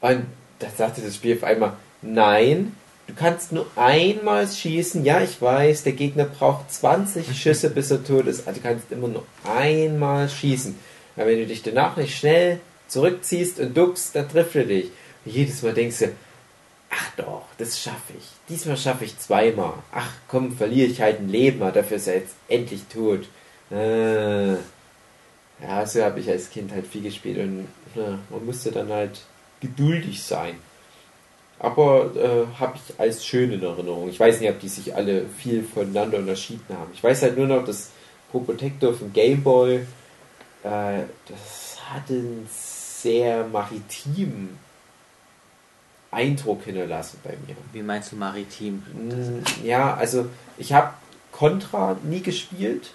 S3: Und da sagte das Spiel auf einmal, nein, du kannst nur einmal schießen. Ja, ich weiß, der Gegner braucht 20 Schüsse, bis er tot ist. Also du kannst immer nur einmal schießen. Aber wenn du dich danach nicht schnell zurückziehst und duckst, dann trifft er dich. Und jedes Mal denkst du, ach doch, das schaffe ich. Diesmal schaffe ich zweimal. Ach komm, verliere ich halt ein Leben, aber dafür ist er jetzt endlich tot. Äh, ja, so habe ich als Kind halt viel gespielt und ja, man musste dann halt geduldig sein. Aber äh, habe ich als schön in Erinnerung. Ich weiß nicht, ob die sich alle viel voneinander unterschieden haben. Ich weiß halt nur noch, dass Probotector vom Gameboy, äh, das hatte einen sehr maritimen Eindruck hinterlassen bei mir.
S2: Wie meinst du maritim?
S3: Mm, Ja, also ich habe Contra nie gespielt,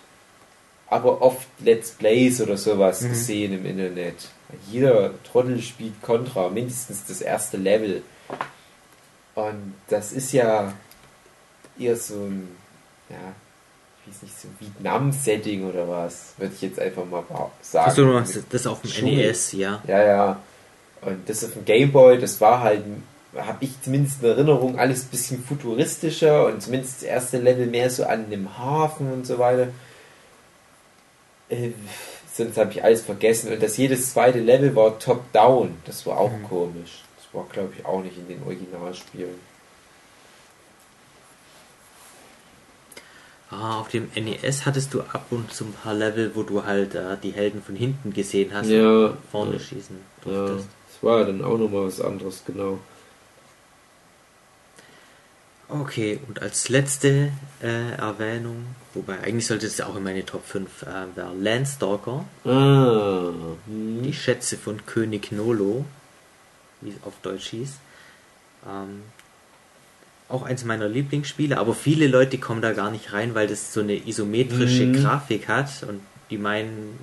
S3: aber oft Let's Plays oder sowas
S2: Mhm.
S3: gesehen im Internet. Jeder Trottel spielt Contra, mindestens das erste Level. Und das ist ja eher so ein, ja, ich weiß nicht, so ein Vietnam-Setting oder was, würde ich jetzt einfach mal sagen.
S2: Achso, du das auf dem
S3: Schule.
S2: NES, ja.
S3: Ja, ja. Und das auf dem Gameboy, das war halt, habe ich zumindest in Erinnerung, alles ein bisschen futuristischer und zumindest das erste Level mehr so an einem Hafen und so weiter. Äh, sonst habe ich alles vergessen. Und das jedes zweite Level war top-down. Das war auch
S2: Mhm.
S3: komisch. Das war, glaube ich, auch nicht in den Originalspielen.
S2: Ah, auf dem NES hattest du ab und zu ein paar Level, wo du halt äh, die Helden von hinten gesehen hast
S3: Ja,
S2: und vorne
S3: ja.
S2: schießen
S3: Ja,
S2: durftest.
S3: das war dann auch nochmal was anderes, genau.
S2: Okay, und als letzte äh, Erwähnung, wobei eigentlich sollte es ja auch in meine Top 5 äh, wäre Landstalker,
S3: Ah, hm.
S2: die Schätze von König Nolo, wie es auf Deutsch hieß. Ähm, auch eins meiner Lieblingsspiele, aber viele Leute kommen da gar nicht rein, weil das so eine isometrische
S3: Mhm.
S2: Grafik hat und die meinen,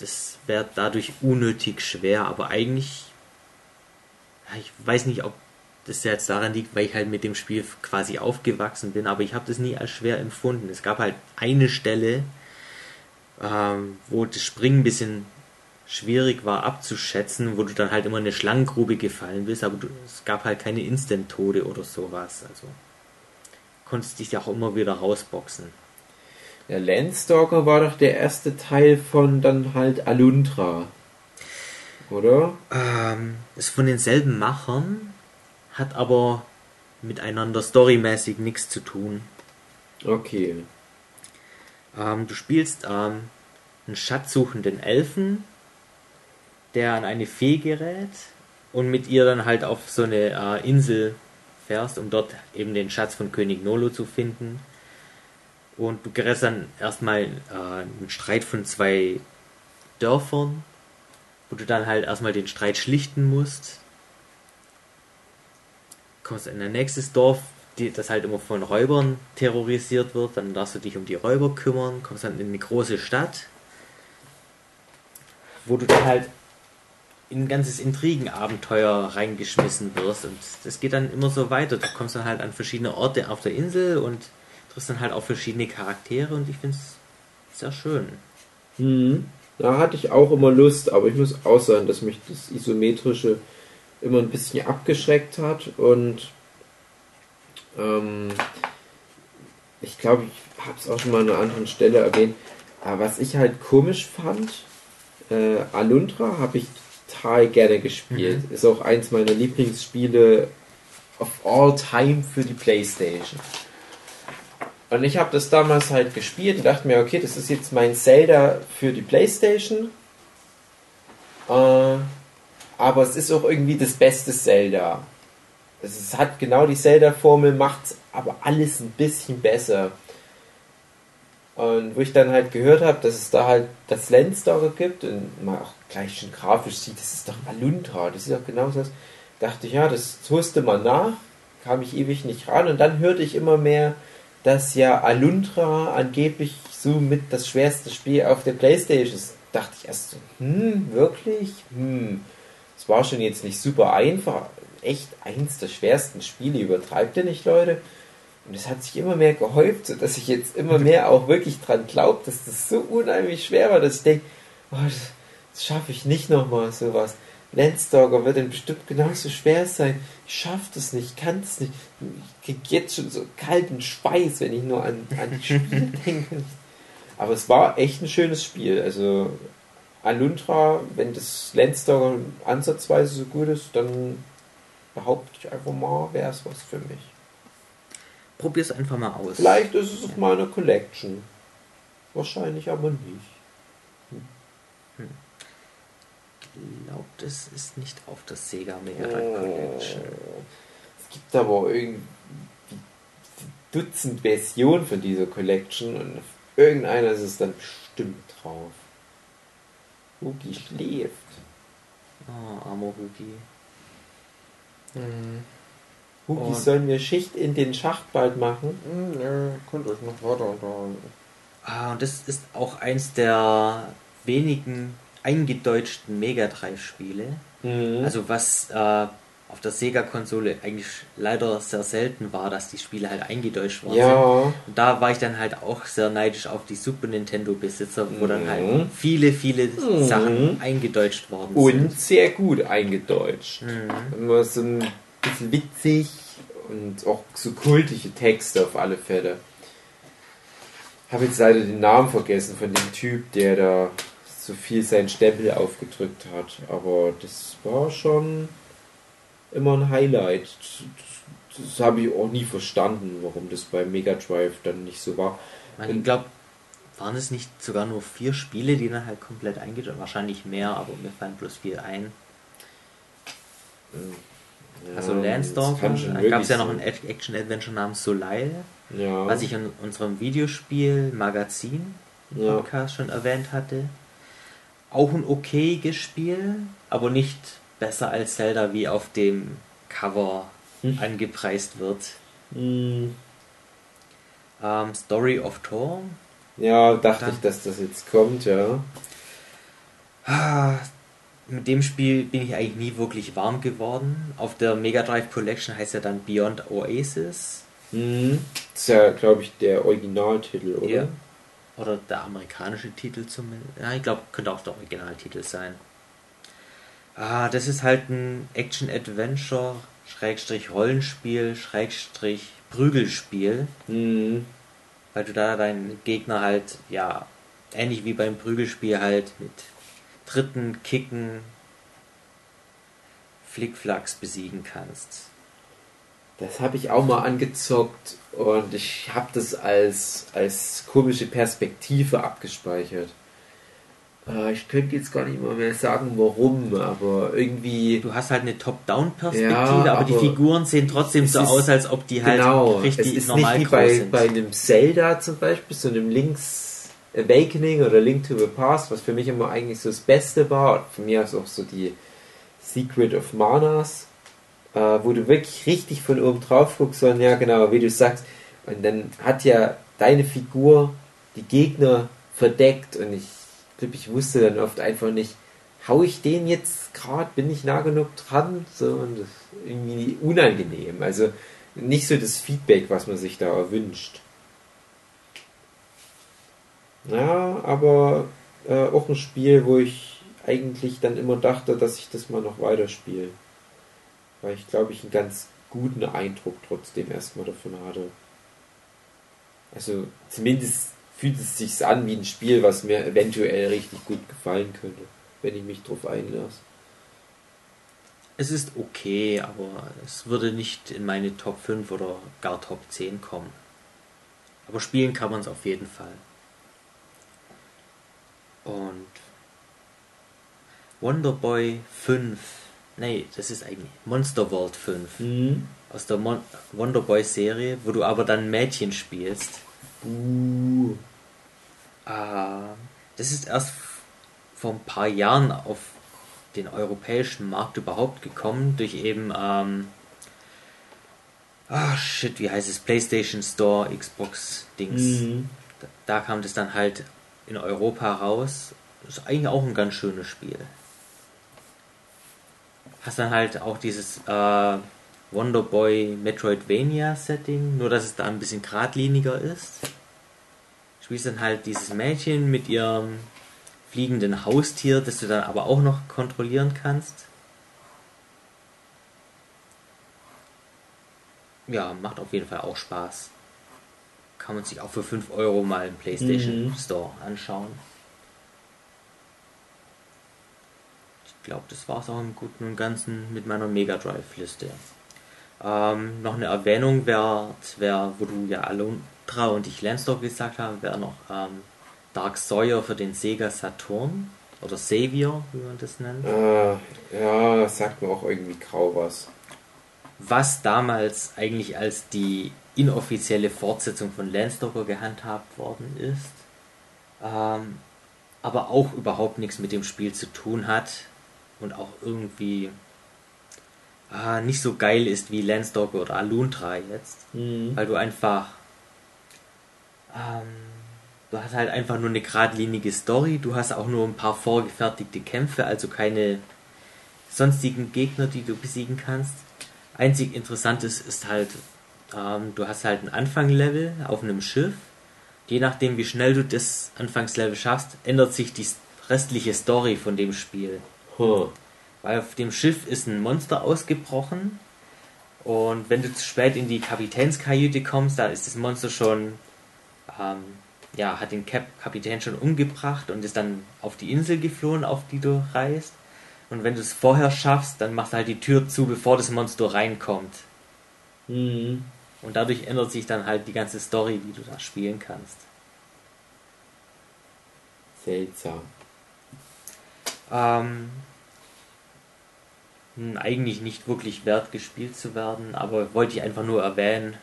S2: das wäre dadurch unnötig schwer, aber eigentlich, ich weiß nicht, ob das jetzt daran liegt, weil ich halt mit dem Spiel quasi aufgewachsen bin, aber ich habe das nie als schwer empfunden. Es gab halt eine Stelle, ähm, wo das Springen ein bisschen schwierig war abzuschätzen, wo du dann halt immer in eine Schlangengrube gefallen bist, aber du, es gab halt keine Instant-Tode oder sowas. Also konntest dich ja auch immer wieder rausboxen.
S3: Der Landstalker war doch der erste Teil von dann halt Alundra. Oder?
S2: Ähm, ist von denselben Machern, hat aber miteinander storymäßig nichts zu tun.
S3: Okay.
S2: Ähm, du spielst ähm, einen schatzsuchenden Elfen, der an eine Fee gerät und mit ihr dann halt auf so eine äh, Insel fährst, um dort eben den Schatz von König Nolo zu finden. Und du gerätst dann erstmal äh, einen Streit von zwei Dörfern, wo du dann halt erstmal den Streit schlichten musst. Kommst in ein nächstes Dorf, die, das halt immer von Räubern terrorisiert wird, dann darfst du dich um die Räuber kümmern, kommst dann in eine große Stadt, wo du dann halt in ein ganzes Intrigenabenteuer reingeschmissen wirst und das geht dann immer so weiter. Du kommst dann halt an verschiedene Orte auf der Insel und triffst dann halt auf verschiedene Charaktere und ich finde es sehr schön.
S3: Hm. Da hatte ich auch immer Lust, aber ich muss auch sagen, dass mich das Isometrische immer ein bisschen abgeschreckt hat und ähm, ich glaube, ich habe es auch schon mal an einer anderen Stelle erwähnt, aber was ich halt komisch fand, äh, Alundra habe ich total gerne gespielt. Ist auch eins meiner Lieblingsspiele of all time für die Playstation. Und ich habe das damals halt gespielt und dachte mir, okay, das ist jetzt mein Zelda für die Playstation. Äh, aber es ist auch irgendwie das beste Zelda. Es hat genau die Zelda-Formel, macht aber alles ein bisschen besser. Und wo ich dann halt gehört habe, dass es da halt das Landstalker gibt und man auch gleich schon grafisch sieht, das ist doch Alundra, das ist doch genau das. Dachte ich, ja, das wusste man nach, kam ich ewig nicht ran und dann hörte ich immer mehr, dass ja Alundra angeblich so mit das schwerste Spiel auf der Playstation ist. Dachte ich erst so, hm, wirklich? Hm, es war schon jetzt nicht super einfach. Echt eins der schwersten Spiele, übertreibt ihr nicht, Leute? Und es hat sich immer mehr gehäuft, sodass ich jetzt immer mehr auch wirklich dran glaube, dass das so unheimlich schwer war, dass ich denke, oh, das, das schaffe ich nicht nochmal sowas. Landstalker wird dann bestimmt genauso schwer sein. Ich schaffe das nicht, kann es nicht. Ich krieg jetzt schon so kalten Schweiß, wenn ich nur an, an die Spiele denke. Aber es war echt ein schönes Spiel. Also Alundra, wenn das Landstalker ansatzweise so gut ist, dann behaupte ich einfach mal, wäre es was für mich.
S2: Probier's einfach mal aus.
S3: Vielleicht ist es auf meiner Collection. Wahrscheinlich aber nicht.
S2: Ich glaube, das ist nicht auf der Sega Mega Drive Collection.
S3: Es gibt aber irgendwie Dutzend Versionen von dieser Collection und auf irgendeiner ist es dann bestimmt drauf. Hugi schläft.
S2: Oh, armer Hugi.
S3: Hugi,
S2: Und-
S3: sollen wir Schicht in den Schacht bald machen?
S1: Nö, könnt euch noch weiter unterhalten.
S2: Ah, und das ist auch eins der wenigen eingedeutschten Mega Drive Spiele.
S3: Mhm.
S2: Also was äh, auf der Sega-Konsole eigentlich leider sehr selten war, dass die Spiele halt eingedeutscht sind.
S3: ja,
S2: Und da war ich dann halt auch sehr neidisch auf die Super Nintendo-Besitzer, wo dann
S3: Mhm.
S2: halt viele, viele
S3: Mhm.
S2: Sachen eingedeutscht worden
S3: und sehr gut eingedeutscht.
S2: sind. Mhm.
S3: Immer so ein bisschen witzig und auch so kultige Texte auf alle Fälle. Habe jetzt leider den Namen vergessen von dem Typ, der da so viel seinen Stempel aufgedrückt hat. Aber das war schon immer ein Highlight. Das, das habe ich auch nie verstanden, warum das bei Mega Drive dann nicht so war.
S2: Man, Ich glaube, waren es nicht sogar nur vier Spiele, die dann halt komplett eingedeutscht Wahrscheinlich mehr, aber mir fallen bloß vier ein. Also
S3: Ja, kann schon
S2: dann gab es ja noch ein
S3: sein.
S2: Action-Adventure namens Soleil,
S3: Ja.
S2: was ich in unserem Videospiel Magazin
S3: ja.
S2: Podcast schon erwähnt hatte. Auch ein okayes Spiel, aber nicht besser als Zelda, wie auf dem Cover
S3: Hm.
S2: angepreist wird.
S3: Hm.
S2: Ähm, Story of Thor.
S3: Ja, dachte
S2: Dann-
S3: ich, dass das jetzt kommt, ja.
S2: Ah, Mit dem Spiel bin ich eigentlich nie wirklich warm geworden. Auf der Mega Drive Collection heißt er dann Beyond Oasis.
S3: Hm. Das ist ja, glaube ich, der Originaltitel, oder?
S2: Ja. Oder der amerikanische Titel zumindest. Ja, ich glaube, könnte auch der Originaltitel sein. Ah, das ist halt ein Action-Adventure, Schrägstrich Rollenspiel, Schrägstrich Prügelspiel,
S3: Hm.
S2: weil du da deinen Gegner halt, ja, ähnlich wie beim Prügelspiel halt mit Tritten, Kicken, Flickflacks besiegen kannst.
S3: Das habe ich auch mal angezockt und ich habe das als, als komische Perspektive abgespeichert. Äh, Ich könnte jetzt gar nicht mal mehr sagen, warum, aber irgendwie.
S2: Du hast halt eine Top-Down-Perspektive,
S3: Ja,
S2: aber, die
S3: aber
S2: Figuren sehen trotzdem so
S3: ist-
S2: aus, als ob die halt
S3: genau,
S2: richtig
S3: es ist
S2: normal
S3: nicht wie bei,
S2: sind.
S3: bei einem Zelda zum Beispiel, so einem Link's Awakening oder Link to the Past, was für mich immer eigentlich so das Beste war. Für mich ist auch so die Secret of Manas, äh, wo du wirklich richtig von oben drauf guckst, und ja genau, wie du sagst. Und dann hat ja deine Figur die Gegner verdeckt und ich glaube, ich wusste dann oft einfach nicht, hau ich den jetzt gerade, bin ich nah genug dran? So, und das ist irgendwie unangenehm. Also nicht so das Feedback, was man sich da erwünscht. Ja, aber äh, auch ein Spiel, wo ich eigentlich dann immer dachte, dass ich das mal noch weiterspiele. Weil ich glaube, ich einen ganz guten Eindruck trotzdem erstmal davon hatte. Also zumindest fühlt es sich an wie ein Spiel, was mir eventuell richtig gut gefallen könnte, wenn ich mich drauf einlasse.
S2: Es ist okay, aber es würde nicht in meine Top 5 oder gar Top 10 kommen. Aber spielen kann man es auf jeden Fall. Und Wonder Boy 5. Nee, das ist eigentlich Monster World 5.
S3: Mhm.
S2: Aus der Mon Wonder Boy Serie, wo du aber dann Mädchen spielst.
S3: Uh.
S2: Ah, das ist erst vor ein paar Jahren auf den europäischen Markt überhaupt gekommen, durch eben, ähm, ah shit, wie heißt es, PlayStation Store, Xbox Dings.
S3: Mhm.
S2: Da, da kam das dann halt in Europa raus. Das ist eigentlich auch ein ganz schönes Spiel. Hast dann halt auch dieses äh, Wonder Boy Metroidvania Setting, nur dass es da ein bisschen geradliniger ist. Spielst dann halt dieses Mädchen mit ihrem fliegenden Haustier, das du dann aber auch noch kontrollieren kannst. Ja, macht auf jeden Fall auch Spaß. Kann man sich auch für 5 Euro mal im PlayStation
S3: Mhm.
S2: Store anschauen. ich glaube, das war es auch im Guten und Ganzen mit meiner Mega Drive-Liste. Ähm, noch eine Erwähnung wäre, wär, wo du ja Alundra und ich Landstalker gesagt haben, wäre noch ähm, Dark Sawyer für den Sega Saturn oder Savior, wie man das nennt.
S3: Äh, ja, das sagt mir auch irgendwie grau was.
S2: Was damals eigentlich als die inoffizielle Fortsetzung von Landstalker gehandhabt worden ist, ähm, aber auch überhaupt nichts mit dem Spiel zu tun hat und auch irgendwie ah, nicht so geil ist wie Landstalker oder Alundra jetzt,
S3: Mhm.
S2: weil du einfach ähm, du hast halt einfach nur eine geradlinige Story, du hast auch nur ein paar vorgefertigte Kämpfe, also keine sonstigen Gegner, die du besiegen kannst. Einzig interessantes ist halt, ähm, du hast halt ein Anfanglevel auf einem Schiff. Je nachdem, wie schnell du das Anfangslevel schaffst, ändert sich die restliche Story von dem Spiel.
S3: Huh.
S2: Weil auf dem Schiff ist ein Monster ausgebrochen und wenn du zu spät in die Kapitänskajüte kommst, da ist das Monster schon, ähm, ja, hat den Kap Kapitän schon umgebracht und ist dann auf die Insel geflohen, auf die du reist. Und wenn du es vorher schaffst, dann machst du halt die Tür zu, bevor das Monster reinkommt.
S3: Mhm.
S2: Und dadurch ändert sich dann halt die ganze Story, wie du da spielen kannst.
S3: Seltsam.
S2: Ähm, hm, eigentlich nicht wirklich wert gespielt zu werden, aber wollte ich einfach nur erwähnen,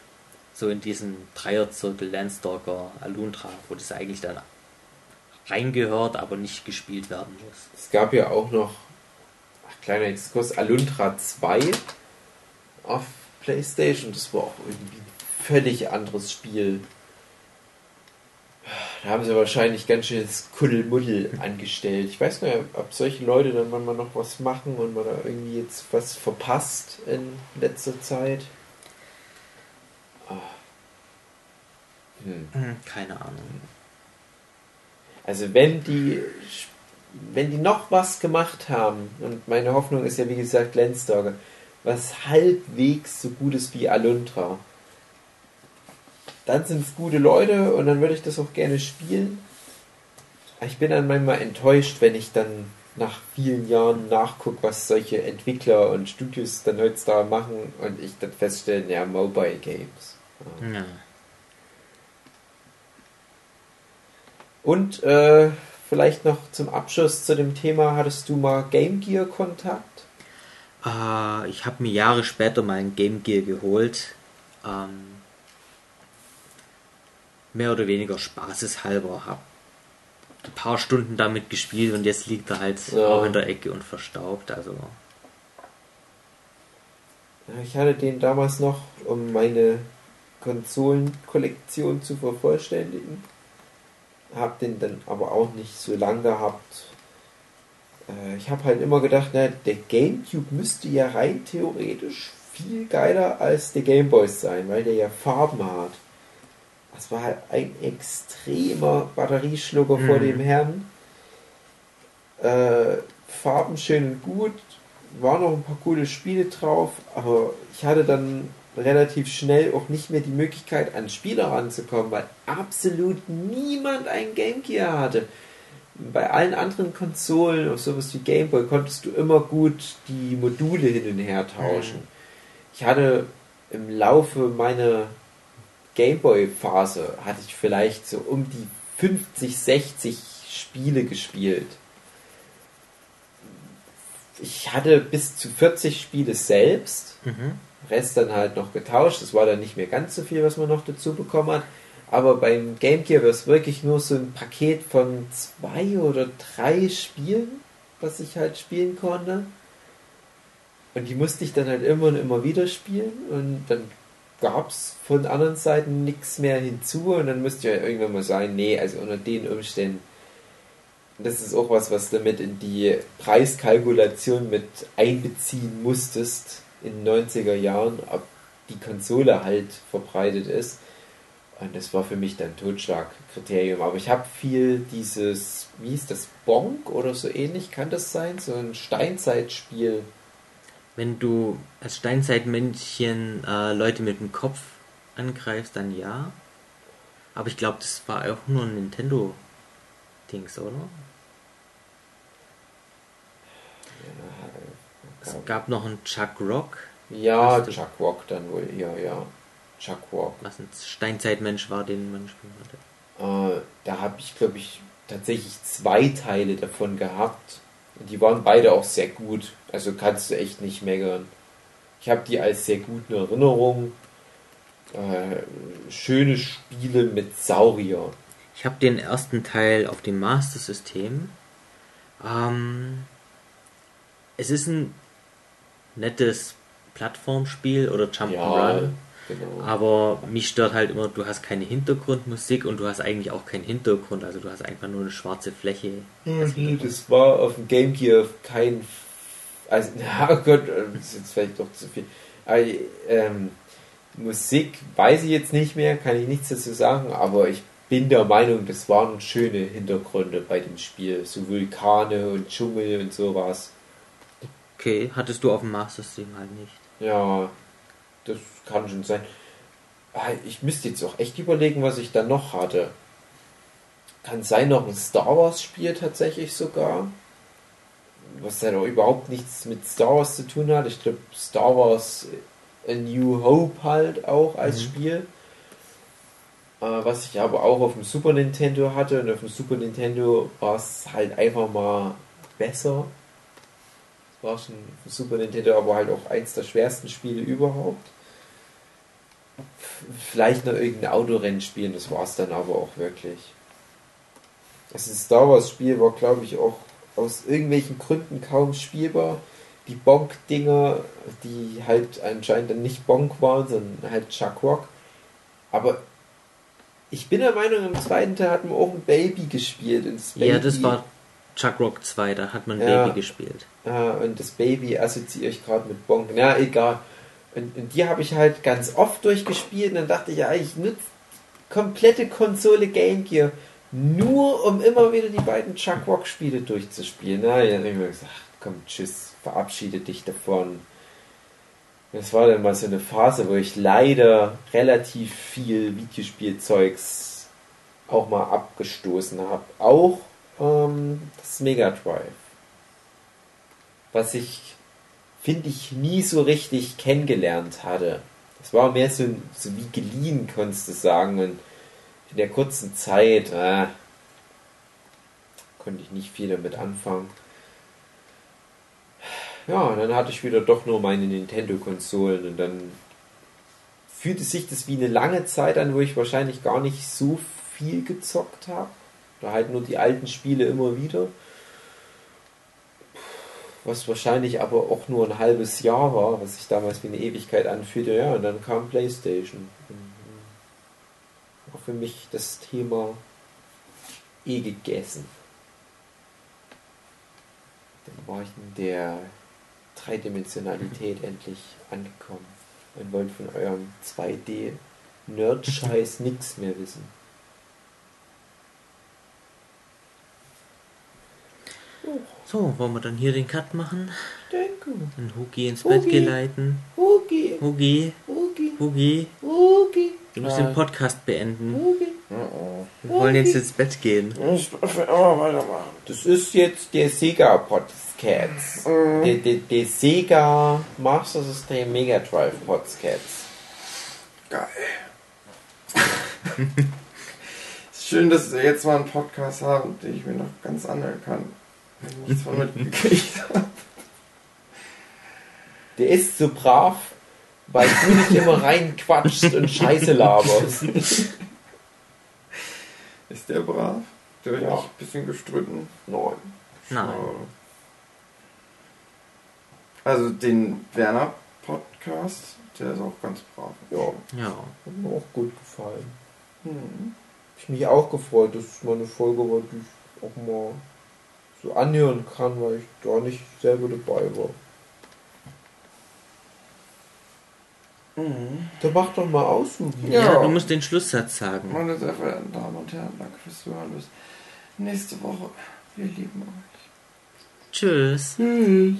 S2: so in diesen Dreierzirkel Landstalker Alundra, wo das eigentlich dann reingehört, aber nicht gespielt werden muss.
S3: Es gab ja auch noch, ach, kleiner Exkurs, Alundra 2 auf Playstation. Das war auch irgendwie ein völlig anderes Spiel. Da haben sie wahrscheinlich ganz schön das Kuddelmuddel angestellt. Ich weiß nicht, ob solche Leute dann manchmal noch was machen und man da irgendwie jetzt was verpasst in letzter Zeit. Ah. Hm.
S2: Keine Ahnung.
S3: Also wenn die wenn die noch was gemacht haben, und meine Hoffnung ist ja wie gesagt Landstalker, was halbwegs so gut ist wie Alundra, dann sind es gute Leute und dann würde ich das auch gerne spielen. Ich bin dann manchmal enttäuscht, wenn ich dann nach vielen Jahren nachgucke, was solche Entwickler und Studios dann heutzutage machen und ich dann feststelle, ja, Mobile Games. Ja.
S2: Ja.
S3: Und äh, vielleicht noch zum Abschluss zu dem Thema, hattest du mal Game Gear Kontakt?
S2: Äh, ich habe mir Jahre später mal ein Game Gear geholt. Ähm, mehr oder weniger spaßeshalber. Hab ein paar Stunden damit gespielt und jetzt liegt er halt
S3: Ja.
S2: auch in der Ecke und verstaubt. Also
S3: Ich hatte den damals noch, um meine Konsolenkollektion zu vervollständigen. Hab den dann aber auch nicht so lang gehabt. Äh, Ich habe halt immer gedacht, na, der Gamecube müsste ja rein theoretisch viel geiler als der Gameboy sein, weil der ja Farben hat. Das war halt ein extremer Batterieschlucker vor
S2: Mhm.
S3: dem Herrn. Äh, Farben schön und gut, waren noch ein paar coole Spiele drauf, aber ich hatte dann relativ schnell auch nicht mehr die Möglichkeit, an Spieler ranzukommen, weil absolut niemand ein Game Gear hatte. Bei allen anderen Konsolen, auf sowas wie Game Boy, konntest du immer gut die Module hin und her tauschen. Ich hatte im Laufe meiner Game Boy Phase hatte ich vielleicht so um die 50, 60 Spiele gespielt. Ich hatte bis zu 40 Spiele selbst.
S2: mhm.
S3: Rest dann halt noch getauscht. Das war dann nicht mehr ganz so viel, was man noch dazu bekommen hat. Aber beim Game Gear war es wirklich nur so ein Paket von zwei oder drei Spielen, was ich halt spielen konnte. Und die musste ich dann halt immer und immer wieder spielen. Und dann gab es von anderen Seiten nichts mehr hinzu. Und dann musste ich halt irgendwann mal sagen, nee, also unter den Umständen. Das ist auch was, was du mit in die Preiskalkulation mit einbeziehen musstest in den 90er Jahren, ob die Konsole halt verbreitet ist. Und das war für mich dann Totschlagkriterium. Aber ich habe viel dieses, wie ist das, Bonk oder so ähnlich, kann das sein? So ein Steinzeitspiel.
S2: Wenn du als Steinzeitmännchen äh, Leute mit dem Kopf angreifst, dann ja. Aber ich glaube, das war auch nur ein Nintendo-Dings, oder? Es gab noch einen Chuck Rock,
S3: Ja, Chuck Rock dann wohl eher, ja. Chuck Rock.
S2: was ein Steinzeitmensch war, den man spielen konnte.
S3: Äh, da habe ich, glaube ich, tatsächlich zwei Teile davon gehabt. Die waren beide auch sehr gut. Also kannst du echt nicht meckern. Ich habe die als sehr gut in Erinnerung. Äh, schöne Spiele mit Saurier.
S2: Ich habe den ersten Teil auf dem Master System. Ähm, es ist ein nettes Plattformspiel oder Jump'n'Run.
S3: Ja, genau.
S2: Aber mich stört halt immer, du hast keine Hintergrundmusik und du hast eigentlich auch keinen Hintergrund. Also du hast einfach nur eine schwarze Fläche.
S3: Das war auf dem Game Gear kein. Also, na oh Gott, das ist jetzt vielleicht doch zu viel. Aber, ähm, Musik weiß ich jetzt nicht mehr, kann ich nichts dazu sagen, aber ich bin der Meinung, das waren schöne Hintergründe bei dem Spiel. So Vulkane und Dschungel und sowas.
S2: Okay, hattest du auf dem Master System halt nicht.
S3: Ja, das kann schon sein. Ah, Ich müsste jetzt auch echt überlegen, was ich da noch hatte. Kann sein, noch ein Star Wars Spiel tatsächlich sogar. Was ja doch überhaupt nichts mit Star Wars zu tun hat. Ich glaube, Star Wars A New Hope halt auch als
S2: Mhm.
S3: Spiel. Äh, was ich aber auch auf dem Super Nintendo hatte. Und auf dem Super Nintendo war es halt einfach mal besser. Das war schon Super Nintendo, aber halt auch eins der schwersten Spiele überhaupt. Vielleicht noch irgendein Autorennspiel, das war es dann aber auch wirklich. Das Star Wars Spiel war, glaube ich, auch aus irgendwelchen Gründen kaum spielbar. Die Bonk-Dinger, die halt anscheinend dann nicht Bonk waren, sondern halt Chuck Rock. Aber ich bin der Meinung, im zweiten Teil hat man auch ein Baby gespielt. Das
S2: Ja,
S3: Baby-
S2: das war Chuck Rock 2, da hat man
S3: Ja.
S2: Baby gespielt.
S3: Ah, und das Baby assoziiere ich gerade mit Bonk. Na, egal. Und, und die habe ich halt ganz oft durchgespielt und dann dachte ich, ja, ich nutze komplette Konsole Game Gear nur um immer wieder die beiden Chuck Rock Spiele durchzuspielen. Na, dann habe ich mir gesagt, komm, tschüss, verabschiede dich davon. Das war dann mal so eine Phase, wo ich leider relativ viel Videospielzeugs auch mal abgestoßen habe. Auch ähm, das Mega Drive was ich, finde ich, nie so richtig kennengelernt hatte. Das war mehr so, so wie geliehen, konntest du sagen. Und in der kurzen Zeit äh, konnte ich nicht viel damit anfangen. Ja, und dann hatte ich wieder doch nur meine Nintendo-Konsolen und dann fühlte sich das wie eine lange Zeit an, wo ich wahrscheinlich gar nicht so viel gezockt habe. Oder halt nur die alten Spiele immer wieder was wahrscheinlich aber auch nur ein halbes Jahr war, was sich damals wie eine Ewigkeit anfühlte. Ja, und dann kam PlayStation. War für mich das Thema eh gegessen. Dann war ich in der Dreidimensionalität endlich angekommen und wollte von eurem 2D-Nerd-Scheiß nichts mehr wissen.
S2: So, wollen wir dann hier den Cut machen?
S3: Danke.
S2: Den Hugi ins Bett
S3: Hugi.
S2: geleiten.
S3: Hugi,
S2: Hugi,
S3: Hugi,
S2: Hugi,
S3: Hugi,
S2: du musst den Podcast beenden.
S3: Hugi.
S2: Wir wollen jetzt ins Bett gehen.
S1: Ich will immer weitermachen.
S3: Das ist jetzt der Sega Podcast. Der, der, der Sega Master System Mega Drive Podcast.
S1: Geil. ist schön, dass wir jetzt mal einen Podcast haben, den ich mir noch ganz anhören kann. Wenn ich von mitgekriegt habe.
S3: Der ist so brav, weil du nicht immer reinquatschst und Scheiße laberst.
S1: Ist der brav? Der wird
S3: Ja.
S1: nicht ein bisschen gestritten.
S3: Nein.
S2: Nein.
S1: Also den Werner Podcast, der ist auch ganz brav.
S3: Ja,
S2: Ja.
S3: hat mir auch gut gefallen.
S1: Hm.
S3: Ich mich auch gefreut, dass es mal eine Folge war, die ich auch mal so anhören kann, weil ich da nicht selber dabei war.
S1: Mhm.
S3: Dann mach doch mal aus,
S2: ja.
S1: Ja.
S2: du musst den Schlusssatz sagen.
S1: Meine sehr verehrten Damen und Herren, danke fürs Zuhören. Bis nächste Woche. Wir lieben euch.
S2: Tschüss.
S3: Tschüss.